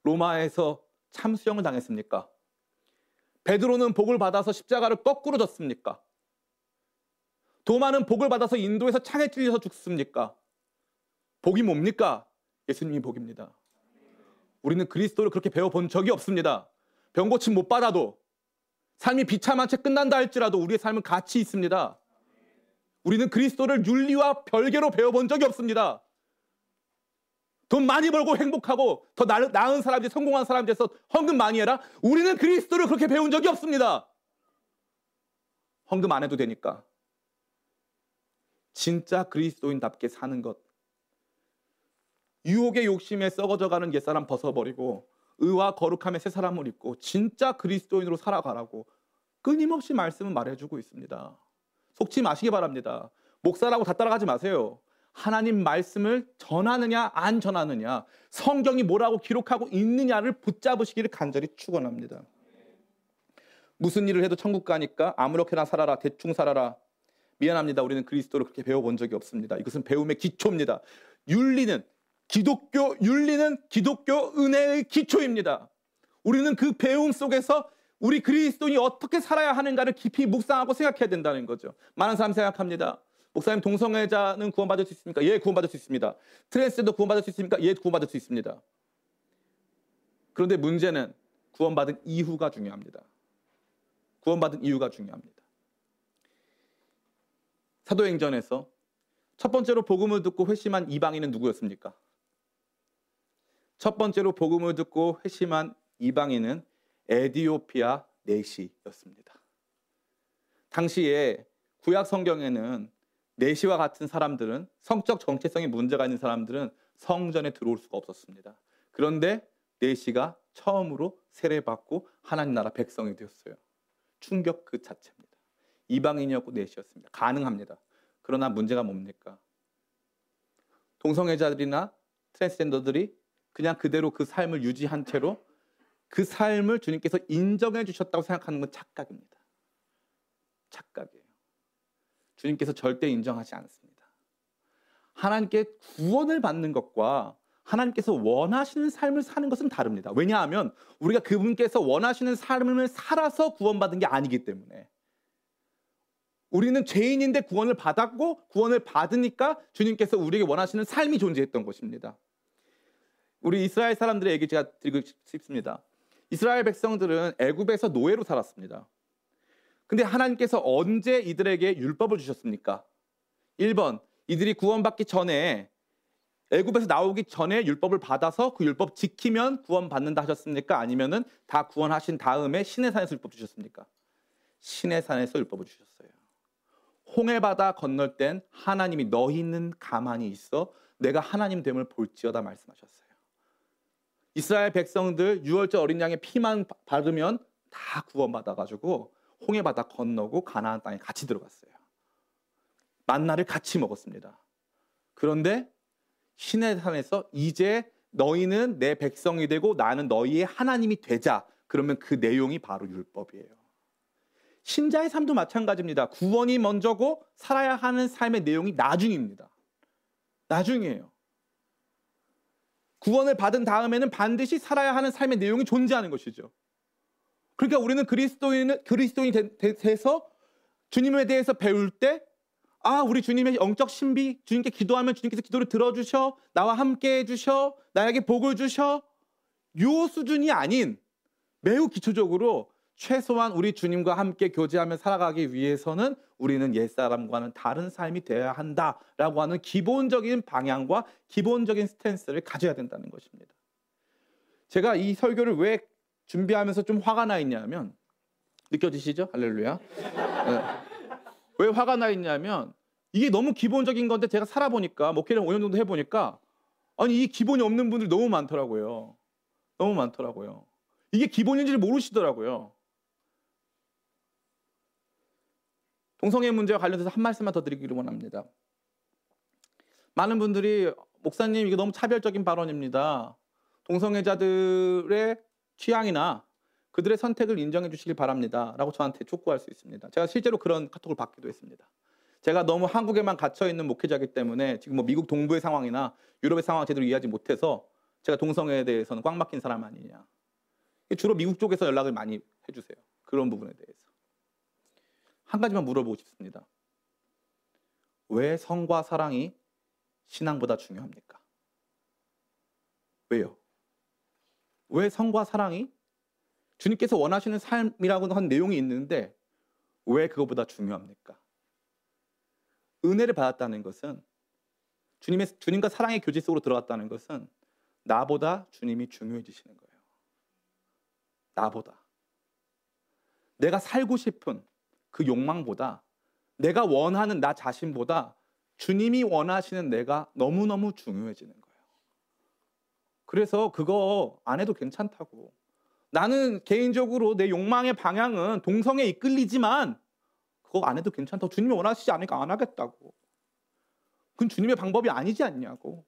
로마에서 참수형을 당했습니까? 베드로는 복을 받아서 십자가를 거꾸로 졌습니까? 도마는 복을 받아서 인도에서 창에 찔려서 죽습니까? 복이 뭡니까? 예수님이 복입니다. 우리는 그리스도를 그렇게 배워본 적이 없습니다. 병 고침 못 받아도 삶이 비참한 채 끝난다 할지라도 우리의 삶은 가치 있습니다. 우리는 그리스도를 윤리와 별개로 배워본 적이 없습니다. 돈 많이 벌고 행복하고 더 나은 사람들, 성공한 사람 돼서 헌금 많이 해라. 우리는 그리스도를 그렇게 배운 적이 없습니다. 헌금 안 해도 되니까. 진짜 그리스도인답게 사는 것. 유혹의 욕심에 썩어져가는 옛사람 벗어버리고 의와 거룩함의 새 사람을 입고 진짜 그리스도인으로 살아가라고 끊임없이 말씀은 말해주고 있습니다. 속지 마시기 바랍니다. 목사라고 다 따라가지 마세요. 하나님 말씀을 전하느냐 안 전하느냐 성경이 뭐라고 기록하고 있느냐를 붙잡으시기를 간절히 축원합니다. 무슨 일을 해도 천국 가니까 아무렇게나 살아라 대충 살아라 미안합니다. 우리는 그리스도를 그렇게 배워본 적이 없습니다. 이것은 배움의 기초입니다. 윤리는 기독교 윤리는 기독교 은혜의 기초입니다. 우리는 그 배움 속에서 우리 그리스도인이 어떻게 살아야 하는가를 깊이 묵상하고 생각해야 된다는 거죠. 많은 사람 생각합니다. 목사님 동성애자는 구원받을 수 있습니까? 예, 구원받을 수 있습니다. 트랜스젠더 구원받을 수 있습니까? 예, 구원받을 수 있습니다. 그런데 문제는 구원받은 이후가 중요합니다. 구원받은 이유가 중요합니다. 사도행전에서 첫 번째로 복음을 듣고 회심한 이방인은 누구였습니까? 첫 번째로 복음을 듣고 회심한 이방인은 에디오피아 네시였습니다. 당시에 구약 성경에는 내시와 같은 사람들은 성적 정체성에 문제가 있는 사람들은 성전에 들어올 수가 없었습니다. 그런데 내시가 처음으로 세례받고 하나님 나라 백성이 되었어요. 충격 그 자체입니다. 이방인이었고 내시였습니다. 가능합니다. 그러나 문제가 뭡니까? 동성애자들이나 트랜스젠더들이 그냥 그대로 그 삶을 유지한 채로 그 삶을 주님께서 인정해 주셨다고 생각하는 건 착각입니다. 착각이에요. 주님께서 절대 인정하지 않습니다. 하나님께 구원을 받는 것과 하나님께서 원하시는 삶을 사는 것은 다릅니다. 왜냐하면 우리가 그분께서 원하시는 삶을 살아서 구원받은 게 아니기 때문에 우리는 죄인인데 구원을 받았고 구원을 받으니까 주님께서 우리에게 원하시는 삶이 존재했던 것입니다. 우리 이스라엘 사람들의 얘기 제가 드리고 싶습니다. 이스라엘 백성들은 애굽에서 노예로 살았습니다. 근데 하나님께서 언제 이들에게 율법을 주셨습니까? 1번 이들이 구원받기 전에 애굽에서 나오기 전에 율법을 받아서 그 율법 지키면 구원받는다 하셨습니까? 아니면은 다 구원하신 다음에 신의 산에서 율법 주셨습니까? 신의 산에서 율법을 주셨어요. 홍해 바다 건널 땐 하나님이 너희는 가만히 있어 내가 하나님 됨을 볼지어다 말씀하셨어요. 이스라엘 백성들 유월절 어린 양의 피만 바르면 다 구원받아 가지고 홍해 바다 건너고 가나안 땅에 같이 들어갔어요. 만나를 같이 먹었습니다. 그런데 신의 산에서 이제 너희는 내 백성이 되고 나는 너희의 하나님이 되자. 그러면 그 내용이 바로 율법이에요. 신자의 삶도 마찬가지입니다. 구원이 먼저고 살아야 하는 삶의 내용이 나중입니다. 나중이에요. 구원을 받은 다음에는 반드시 살아야 하는 삶의 내용이 존재하는 것이죠. 그러니까 우리는 그리스도인은 그리스도인이 돼서 주님에 대해서 배울 때 아, 우리 주님의 영적 신비, 주님께 기도하면 주님께서 기도를 들어주셔, 나와 함께 해주셔, 나에게 복을 주셔. 요 수준이 아닌 매우 기초적으로 최소한 우리 주님과 함께 교제하며 살아가기 위해서는 우리는 옛사람과는 다른 삶이 되어야 한다라고 하는 기본적인 방향과 기본적인 스탠스를 가져야 된다는 것입니다. 제가 이 설교를 왜 준비하면서 좀 화가 나 있냐면 느껴지시죠? 할렐루야. 네. 왜 화가 나 있냐면 이게 너무 기본적인 건데 제가 살아보니까 목회를 5년 정도 해보니까 아니 이 기본이 없는 분들이 너무 많더라고요. 너무 많더라고요. 이게 기본인지를 모르시더라고요. 동성애 문제와 관련해서 한 말씀만 더 드리기를 원합니다. 많은 분들이 목사님 이게 너무 차별적인 발언입니다. 동성애자들의 취향이나 그들의 선택을 인정해 주시길 바랍니다. 라고 저한테 촉구할 수 있습니다. 제가 실제로 그런 카톡을 받기도 했습니다. 제가 너무 한국에만 갇혀 있는 목회자이기 때문에 지금 뭐 미국 동부의 상황이나 유럽의 상황을 제대로 이해하지 못해서 제가 동성애에 대해서는 꽉 막힌 사람 아니냐. 주로 미국 쪽에서 연락을 많이 해주세요. 그런 부분에 대해서. 한 가지만 물어보고 싶습니다. 왜 성과 사랑이 신앙보다 중요합니까? 왜요? 왜 성과 사랑이 주님께서 원하시는 삶이라고 한 내용이 있는데 왜 그것보다 중요합니까? 은혜를 받았다는 것은 주님의 주님과 사랑의 교제 속으로 들어갔다는 것은 나보다 주님이 중요해지시는 거예요. 나보다 내가 살고 싶은 그 욕망보다 내가 원하는 나 자신보다 주님이 원하시는 내가 너무너무 중요해지는 거예요. 그래서 그거 안 해도 괜찮다고. 나는 개인적으로 내 욕망의 방향은 동성에 이끌리지만 그거 안 해도 괜찮다고. 주님이 원하시지 않으니까 안 하겠다고. 그건 주님의 방법이 아니지 않냐고.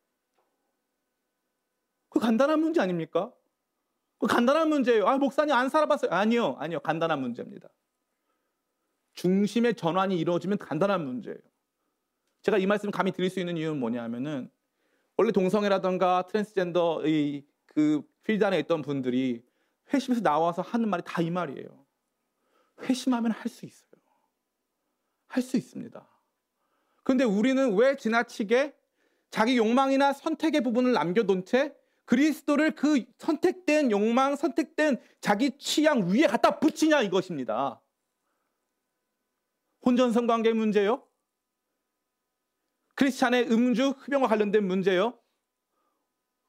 그 간단한 문제 아닙니까? 그 간단한 문제예요. 아, 목사님 안 살아봤어요. 아니요, 아니요. 간단한 문제입니다. 중심의 전환이 이루어지면 간단한 문제예요. 제가 이 말씀을 감히 드릴 수 있는 이유는 뭐냐면은 원래 동성애라던가 트랜스젠더의 그 필드 안에 있던 분들이 회심에서 나와서 하는 말이 다 이 말이에요. 회심하면 할 수 있어요. 할 수 있습니다. 근데 우리는 왜 지나치게 자기 욕망이나 선택의 부분을 남겨둔 채 그리스도를 그 선택된 욕망, 선택된 자기 취향 위에 갖다 붙이냐 이것입니다. 혼전성 관계 문제요? 크리스찬의 음주, 흡연과 관련된 문제요?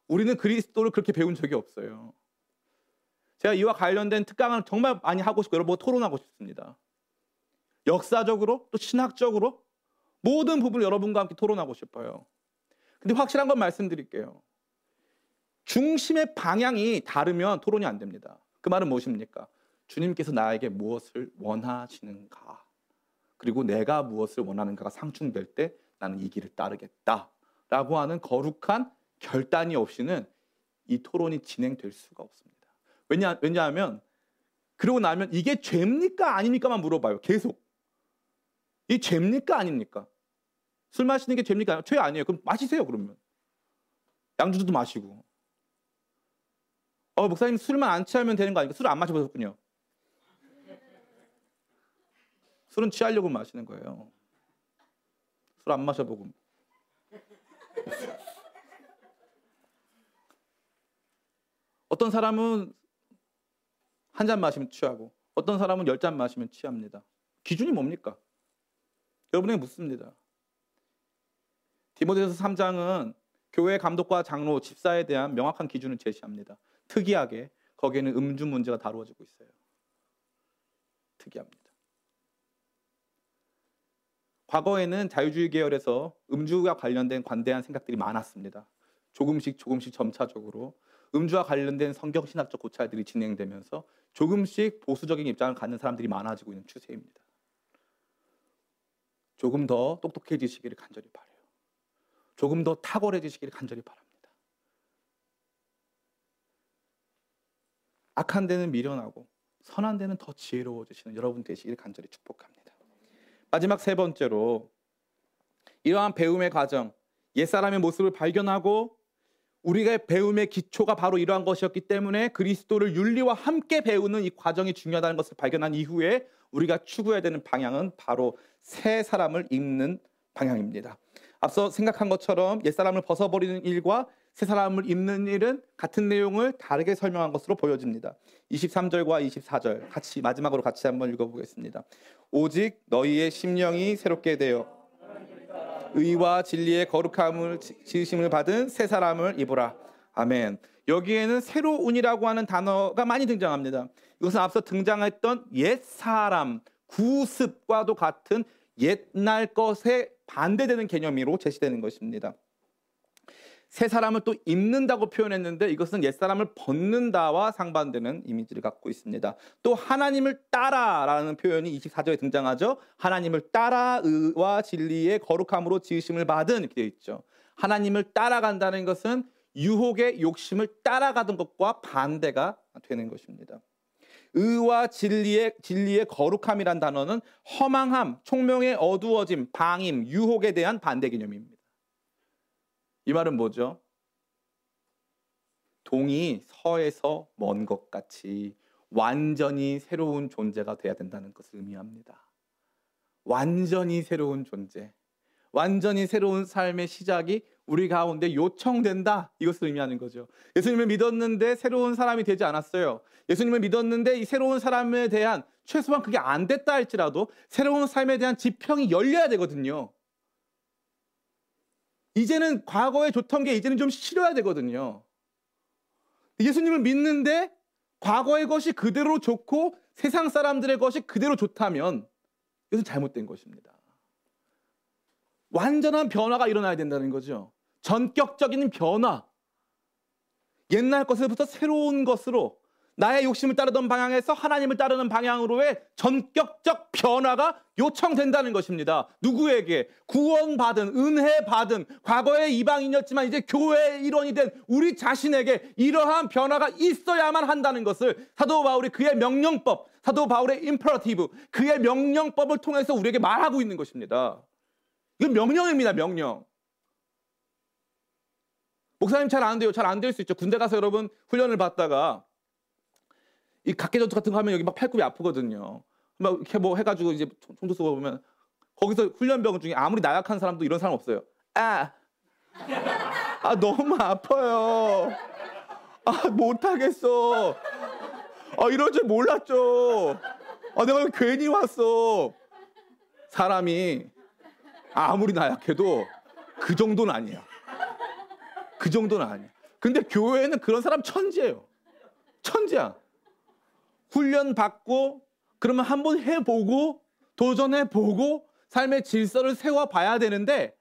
우리는 그리스도를 그렇게 배운 적이 없어요. 제가 이와 관련된 특강을 정말 많이 하고 싶고 여러분 토론하고 싶습니다. 역사적으로 또 신학적으로 모든 부분을 여러분과 함께 토론하고 싶어요. 근데 확실한 건 말씀드릴게요. 중심의 방향이 다르면 토론이 안 됩니다. 그 말은 무엇입니까? 주님께서 나에게 무엇을 원하시는가? 그리고 내가 무엇을 원하는가가 상충될 때 나는 이 길을 따르겠다. 라고 하는 거룩한 결단이 없이는 이 토론이 진행될 수가 없습니다. 왜냐, 왜냐하면 그러고 나면 이게 죄입니까? 아닙니까만 물어봐요. 계속. 이 죄입니까? 아닙니까? 술 마시는 게 죄입니까? 죄 아니에요. 그럼 마시세요, 그러면. 양주도 마시고. 어, 목사님 술만 안 취하면 되는 거 아닙니까? 술 안 마셔보셨군요. 술은 취하려고 마시는 거예요. 술 안 마셔보고. 어떤 사람은 한 잔 마시면 취하고, 어떤 사람은 열 잔 마시면 취합니다. 기준이 뭡니까? 여러분에게 묻습니다. 디모데서 3장은 교회 감독과 장로, 집사에 대한 명확한 기준을 제시합니다. 특이하게 거기에는 음주 문제가 다루어지고 있어요. 특이합니다. 과거에는 자유주의 계열에서 음주와 관련된 관대한 생각들이 많았습니다. 조금씩 조금씩 점차적으로 음주와 관련된 성경 신학적 고찰들이 진행되면서 조금씩 보수적인 입장을 갖는 사람들이 많아지고 있는 추세입니다. 조금 더 똑똑해지시기를 간절히 바래요. 조금 더 탁월해지시기를 간절히 바랍니다. 악한 데는 미련하고 선한 데는 더 지혜로워지시는 여러분 되시길 간절히 축복합니다. 마지막 세 번째로 이러한 배움의 과정, 옛사람의 모습을 발견하고 우리가 배움의 기초가 바로 이러한 것이었기 때문에 그리스도를 윤리와 함께 배우는 이 과정이 중요하다는 것을 발견한 이후에 우리가 추구해야 되는 방향은 바로 새 사람을 입는 방향입니다. 앞서 생각한 것처럼 옛사람을 벗어버리는 일과 새 사람을 입는 일은 같은 내용을 다르게 설명한 것으로 보여집니다. 23절과 24절 같이 마지막으로 같이 한번 읽어보겠습니다. 오직 너희의 심령이 새롭게 되어 의와 진리의 거룩함을 지으심을 받은 새 사람을 입으라. 아멘. 여기에는 새로운이라고 하는 단어가 많이 등장합니다. 이것은 앞서 등장했던 옛 사람, 구습과도 같은 옛날 것에 반대되는 개념으로 제시되는 것입니다. 새 사람을 또 입는다고 표현했는데 이것은 옛 사람을 벗는다와 상반되는 이미지를 갖고 있습니다. 또 하나님을 따라라는 표현이 24절에 등장하죠. 하나님을 따라 의와 진리의 거룩함으로 지으심을 받은 이렇게 되어 있죠. 하나님을 따라간다는 것은 유혹의 욕심을 따라가던 것과 반대가 되는 것입니다. 의와 진리의 진리의 거룩함이란 단어는 허망함, 총명의 어두워짐, 방임, 유혹에 대한 반대 개념입니다. 이 말은 뭐죠? 동이 서에서 먼 것 같이 완전히 새로운 존재가 돼야 된다는 것을 의미합니다. 완전히 새로운 존재. 완전히 새로운 삶의 시작이 우리 가운데 요청된다. 이것을 의미하는 거죠. 예수님을 믿었는데 새로운 사람이 되지 않았어요. 예수님을 믿었는데 이 새로운 사람에 대한 최소한 그게 안 됐다 할지라도 새로운 삶에 대한 지평이 열려야 되거든요. 이제는 과거에 좋던 게 이제는 좀 싫어야 되거든요. 예수님을 믿는데 과거의 것이 그대로 좋고 세상 사람들의 것이 그대로 좋다면 이것은 잘못된 것입니다. 완전한 변화가 일어나야 된다는 거죠. 전격적인 변화. 옛날 것에부터 새로운 것으로 나의 욕심을 따르던 방향에서 하나님을 따르는 방향으로의 전격적 변화가 요청된다는 것입니다. 누구에게? 구원받은, 은혜 받은, 과거의 이방인이었지만 이제 교회의 일원이 된 우리 자신에게 이러한 변화가 있어야만 한다는 것을 사도 바울이 그의 명령법, 사도 바울의 임퍼러티브, 그의 명령법을 통해서 우리에게 말하고 있는 것입니다. 이건 명령입니다, 명령. 목사님 잘 안 돼요. 잘 안 될 수 있죠. 군대 가서 여러분 훈련을 받다가 이 각계전투 같은 거 하면 여기 막 팔굽이 아프거든요. 막 이렇게 뭐 해가지고 이제 총도 쏘고 보면 거기서 훈련병 중에 아무리 나약한 사람도 이런 사람 없어요. 아, 아 너무 아파요. 아 못하겠어. 아 이럴 줄 몰랐죠. 아 내가 괜히 왔어. 사람이 아무리 나약해도 그 정도는 아니야. 그 정도는 아니야. 근데 교회는 그런 사람 천지예요. 천지야. 훈련 받고 그러면 한번 해보고 도전해보고 삶의 질서를 세워봐야 되는데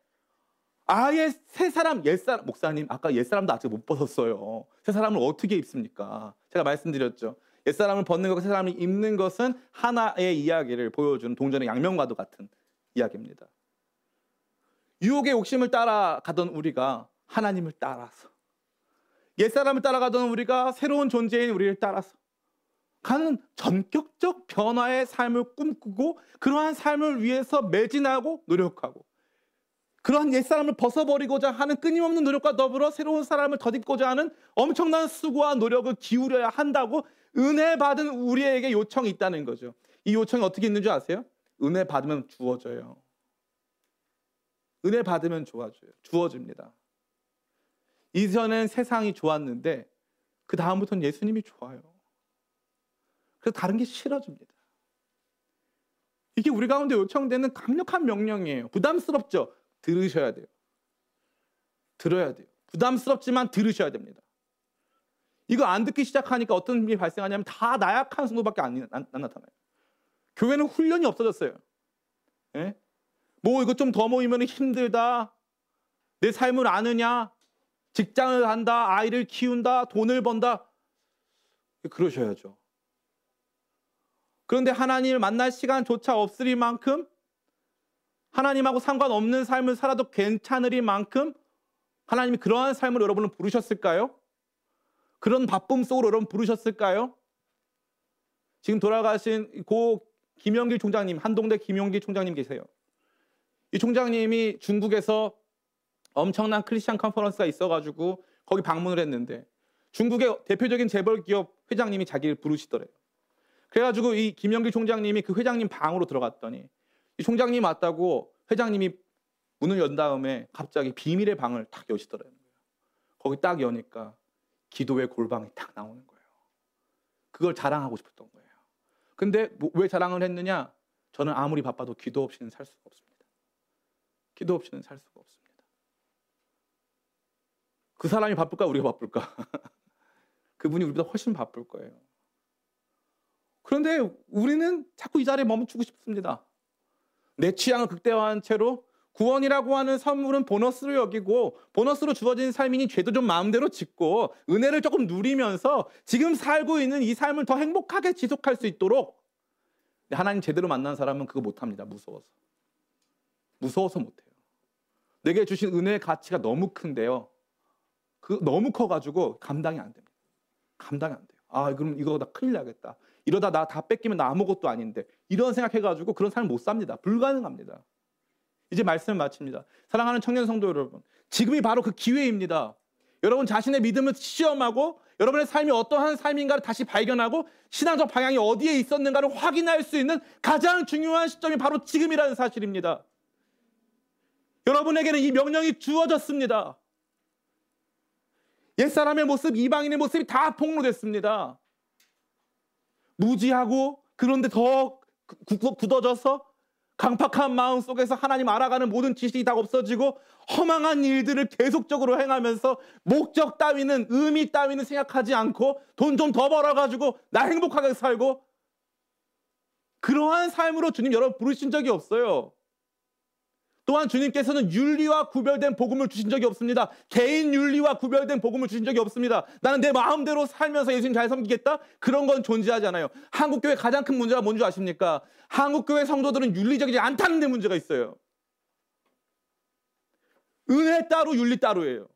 아예 새 사람, 옛사람, 목사님, 아까 옛사람도 아직 못 벗었어요. 새 사람을 어떻게 입습니까? 제가 말씀드렸죠. 옛사람을 벗는 것과 새 사람을 입는 것은 하나의 이야기를 보여주는 동전의 양면과도 같은 이야기입니다. 유혹의 욕심을 따라가던 우리가 하나님을 따라서 옛사람을 따라가던 우리가 새로운 존재인 우리를 따라서 가는 전격적 변화의 삶을 꿈꾸고 그러한 삶을 위해서 매진하고 노력하고 그러한 옛사람을 벗어버리고자 하는 끊임없는 노력과 더불어 새로운 사람을 덧입고자 하는 엄청난 수고와 노력을 기울여야 한다고 은혜 받은 우리에게 요청이 있다는 거죠. 이 요청이 어떻게 있는 줄 아세요? 은혜 받으면 주어져요. 은혜 받으면 좋아져요. 주어집니다. 이전엔 세상이 좋았는데 그 다음부터는 예수님이 좋아요. 그래서 다른 게 싫어집니다. 이게 우리 가운데 요청되는 강력한 명령이에요. 부담스럽죠? 들으셔야 돼요. 들어야 돼요. 부담스럽지만 들으셔야 됩니다. 이거 안 듣기 시작하니까 어떤 일이 발생하냐면 다 나약한 성도밖에 안, 안, 안 나타나요. 교회는 훈련이 없어졌어요. 예? 뭐 이거 좀 더 모이면 힘들다. 내 삶을 아느냐? 직장을 한다. 아이를 키운다. 돈을 번다. 그러셔야죠. 그런데 하나님을 만날 시간조차 없으리 만큼 하나님하고 상관없는 삶을 살아도 괜찮으리 만큼 하나님이 그러한 삶을 여러분을 부르셨을까요? 그런 바쁨 속으로 여러분 부르셨을까요? 지금 돌아가신 고 김영길 총장님, 한동대 김영길 총장님 계세요. 이 총장님이 중국에서 엄청난 크리스천 컨퍼런스가 있어가지고 거기 방문을 했는데 중국의 대표적인 재벌 기업 회장님이 자기를 부르시더래요. 그래가지고 이 김영길 총장님이 그 회장님 방으로 들어갔더니 이 총장님 왔다고 회장님이 문을 연 다음에 갑자기 비밀의 방을 딱 여시더라는 거예요. 거기 딱 여니까 기도의 골방이 딱 나오는 거예요. 그걸 자랑하고 싶었던 거예요. 근데 뭐, 왜 자랑을 했느냐? 저는 아무리 바빠도 기도 없이는 살 수가 없습니다. 기도 없이는 살 수가 없습니다. 그 사람이 바쁠까? 우리가 바쁠까? *laughs* 그분이 우리보다 훨씬 바쁠 거예요. 그런데 우리는 자꾸 이 자리에 멈추고 싶습니다. 내 취향을 극대화한 채로 구원이라고 하는 선물은 보너스로 여기고 보너스로 주어진 삶이니 죄도 좀 마음대로 짓고 은혜를 조금 누리면서 지금 살고 있는 이 삶을 더 행복하게 지속할 수 있도록 하나님 제대로 만난 사람은 그거 못합니다. 무서워서. 무서워서 못해요. 내게 주신 은혜의 가치가 너무 큰데요. 그 너무 커가지고 감당이 안 됩니다. 감당이 안 돼요. 아 그럼 이거 나 큰일 나겠다. 이러다 나 다 뺏기면 나 아무것도 아닌데 이런 생각해가지고 그런 삶을 못 삽니다. 불가능합니다. 이제 말씀을 마칩니다. 사랑하는 청년 성도 여러분, 지금이 바로 그 기회입니다. 여러분 자신의 믿음을 시험하고 여러분의 삶이 어떠한 삶인가를 다시 발견하고 신앙적 방향이 어디에 있었는가를 확인할 수 있는 가장 중요한 시점이 바로 지금이라는 사실입니다. 여러분에게는 이 명령이 주어졌습니다. 옛사람의 모습, 이방인의 모습이 다 폭로됐습니다. 무지하고 그런데 더 굳어져서 강팍한 마음 속에서 하나님 알아가는 모든 지식이 다 없어지고 허망한 일들을 계속적으로 행하면서 목적 따위는 의미 따위는 생각하지 않고 돈 좀 더 벌어가지고 나 행복하게 살고 그러한 삶으로 주님 여러분 부르신 적이 없어요. 또한 주님께서는 윤리와 구별된 복음을 주신 적이 없습니다. 개인 윤리와 구별된 복음을 주신 적이 없습니다. 나는 내 마음대로 살면서 예수님 잘 섬기겠다? 그런 건 존재하지 않아요. 한국교회 가장 큰 문제가 뭔지 아십니까? 한국교회 성도들은 윤리적이지 않다는 데 문제가 있어요. 은혜 따로 윤리 따로예요.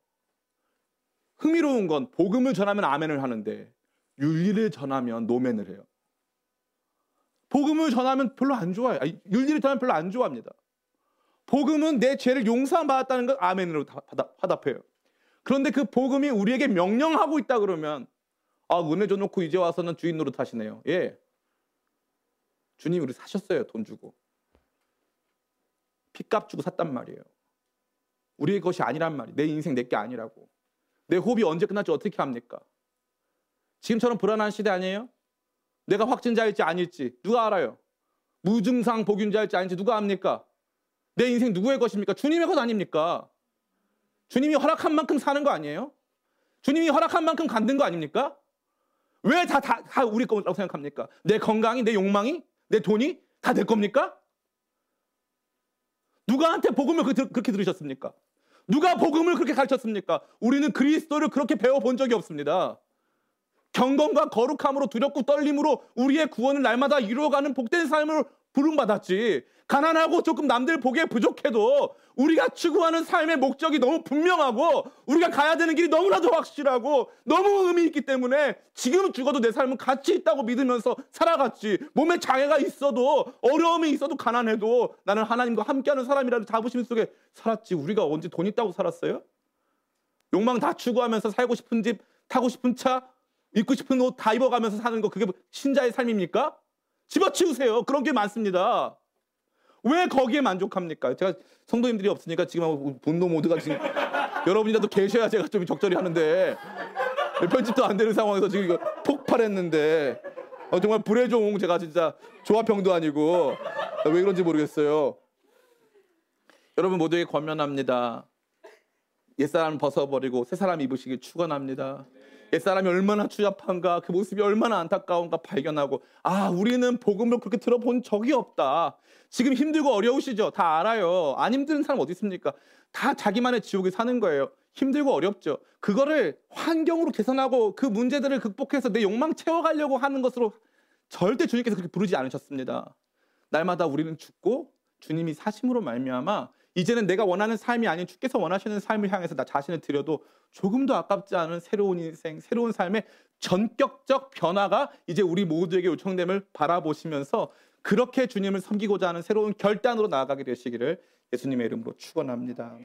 흥미로운 건 복음을 전하면 아멘을 하는데 윤리를 전하면 노멘을 해요. 복음을 전하면 별로 안 좋아요. 아니, 윤리를 전하면 별로 안 좋아합니다. 복음은 내 죄를 용서받았다는 걸 아멘으로 화답해요. 그런데 그 복음이 우리에게 명령하고 있다 그러면 아 은혜 줘놓고 이제 와서는 주인 노릇 하시네요. 예. 주님 우리 사셨어요. 돈 주고. 피값 주고 샀단 말이에요. 우리의 것이 아니란 말이. 내 인생 내 게 아니라고. 내 호흡이 언제 끝날지 어떻게 합니까? 지금처럼 불안한 시대 아니에요? 내가 확진자일지 아닐지 누가 알아요? 무증상 복균자일지 아닌지 누가 압니까? 내 인생 누구의 것입니까? 주님의 것 아닙니까? 주님이 허락한 만큼 사는 거 아니에요? 주님이 허락한 만큼 갖는 거 아닙니까? 왜 다, 다, 다 우리 거라고 생각합니까? 내 건강이, 내 욕망이, 내 돈이 다 내 겁니까? 누가한테 복음을 그렇게 들으셨습니까? 누가 복음을 그렇게 가르쳤습니까? 우리는 그리스도를 그렇게 배워본 적이 없습니다. 경건과 거룩함으로 두렵고 떨림으로 우리의 구원을 날마다 이루어가는 복된 삶을 부름받았지. 가난하고 조금 남들 보기에 부족해도 우리가 추구하는 삶의 목적이 너무 분명하고 우리가 가야 되는 길이 너무나도 확실하고 너무 의미 있기 때문에 지금 죽어도 내 삶은 가치 있다고 믿으면서 살아갔지. 몸에 장애가 있어도 어려움이 있어도 가난해도 나는 하나님과 함께하는 사람이라는 자부심 속에 살았지. 우리가 언제 돈 있다고 살았어요? 욕망 다 추구하면서 살고 싶은 집, 타고 싶은 차, 입고 싶은 옷 다 입어가면서 사는 거 그게 신자의 삶입니까? 집어치우세요. 그런 게 많습니다. 왜 거기에 만족합니까? 제가 성도님들이 없으니까 지금 분노 모드가 지금 여러분이라도 계셔야 제가 좀 적절히 하는데 편집도 안 되는 상황에서 지금 이거 폭발했는데 어, 정말 불의 종 제가 진짜 조합형도 아니고 왜 그런지 모르겠어요. 여러분 모두에게 권면합니다. 옛사람 벗어버리고 새사람 입으시길 축원합니다. 옛사람이 얼마나 추잡한가 그 모습이 얼마나 안타까운가 발견하고 아 우리는 복음을 그렇게 들어본 적이 없다. 지금 힘들고 어려우시죠? 다 알아요. 안 힘든 사람 어디 있습니까? 다 자기만의 지옥에 사는 거예요. 힘들고 어렵죠. 그거를 환경으로 개선하고 그 문제들을 극복해서 내 욕망 채워가려고 하는 것으로 절대 주님께서 그렇게 부르지 않으셨습니다. 날마다 우리는 죽고 주님이 사심으로 말미암아 이제는 내가 원하는 삶이 아닌 주께서 원하시는 삶을 향해서 나 자신을 드려도 조금도 아깝지 않은 새로운 인생, 새로운 삶의 전격적 변화가 이제 우리 모두에게 요청됨을 바라보시면서 그렇게 주님을 섬기고자 하는 새로운 결단으로 나아가게 되시기를 예수님의 이름으로 축원합니다.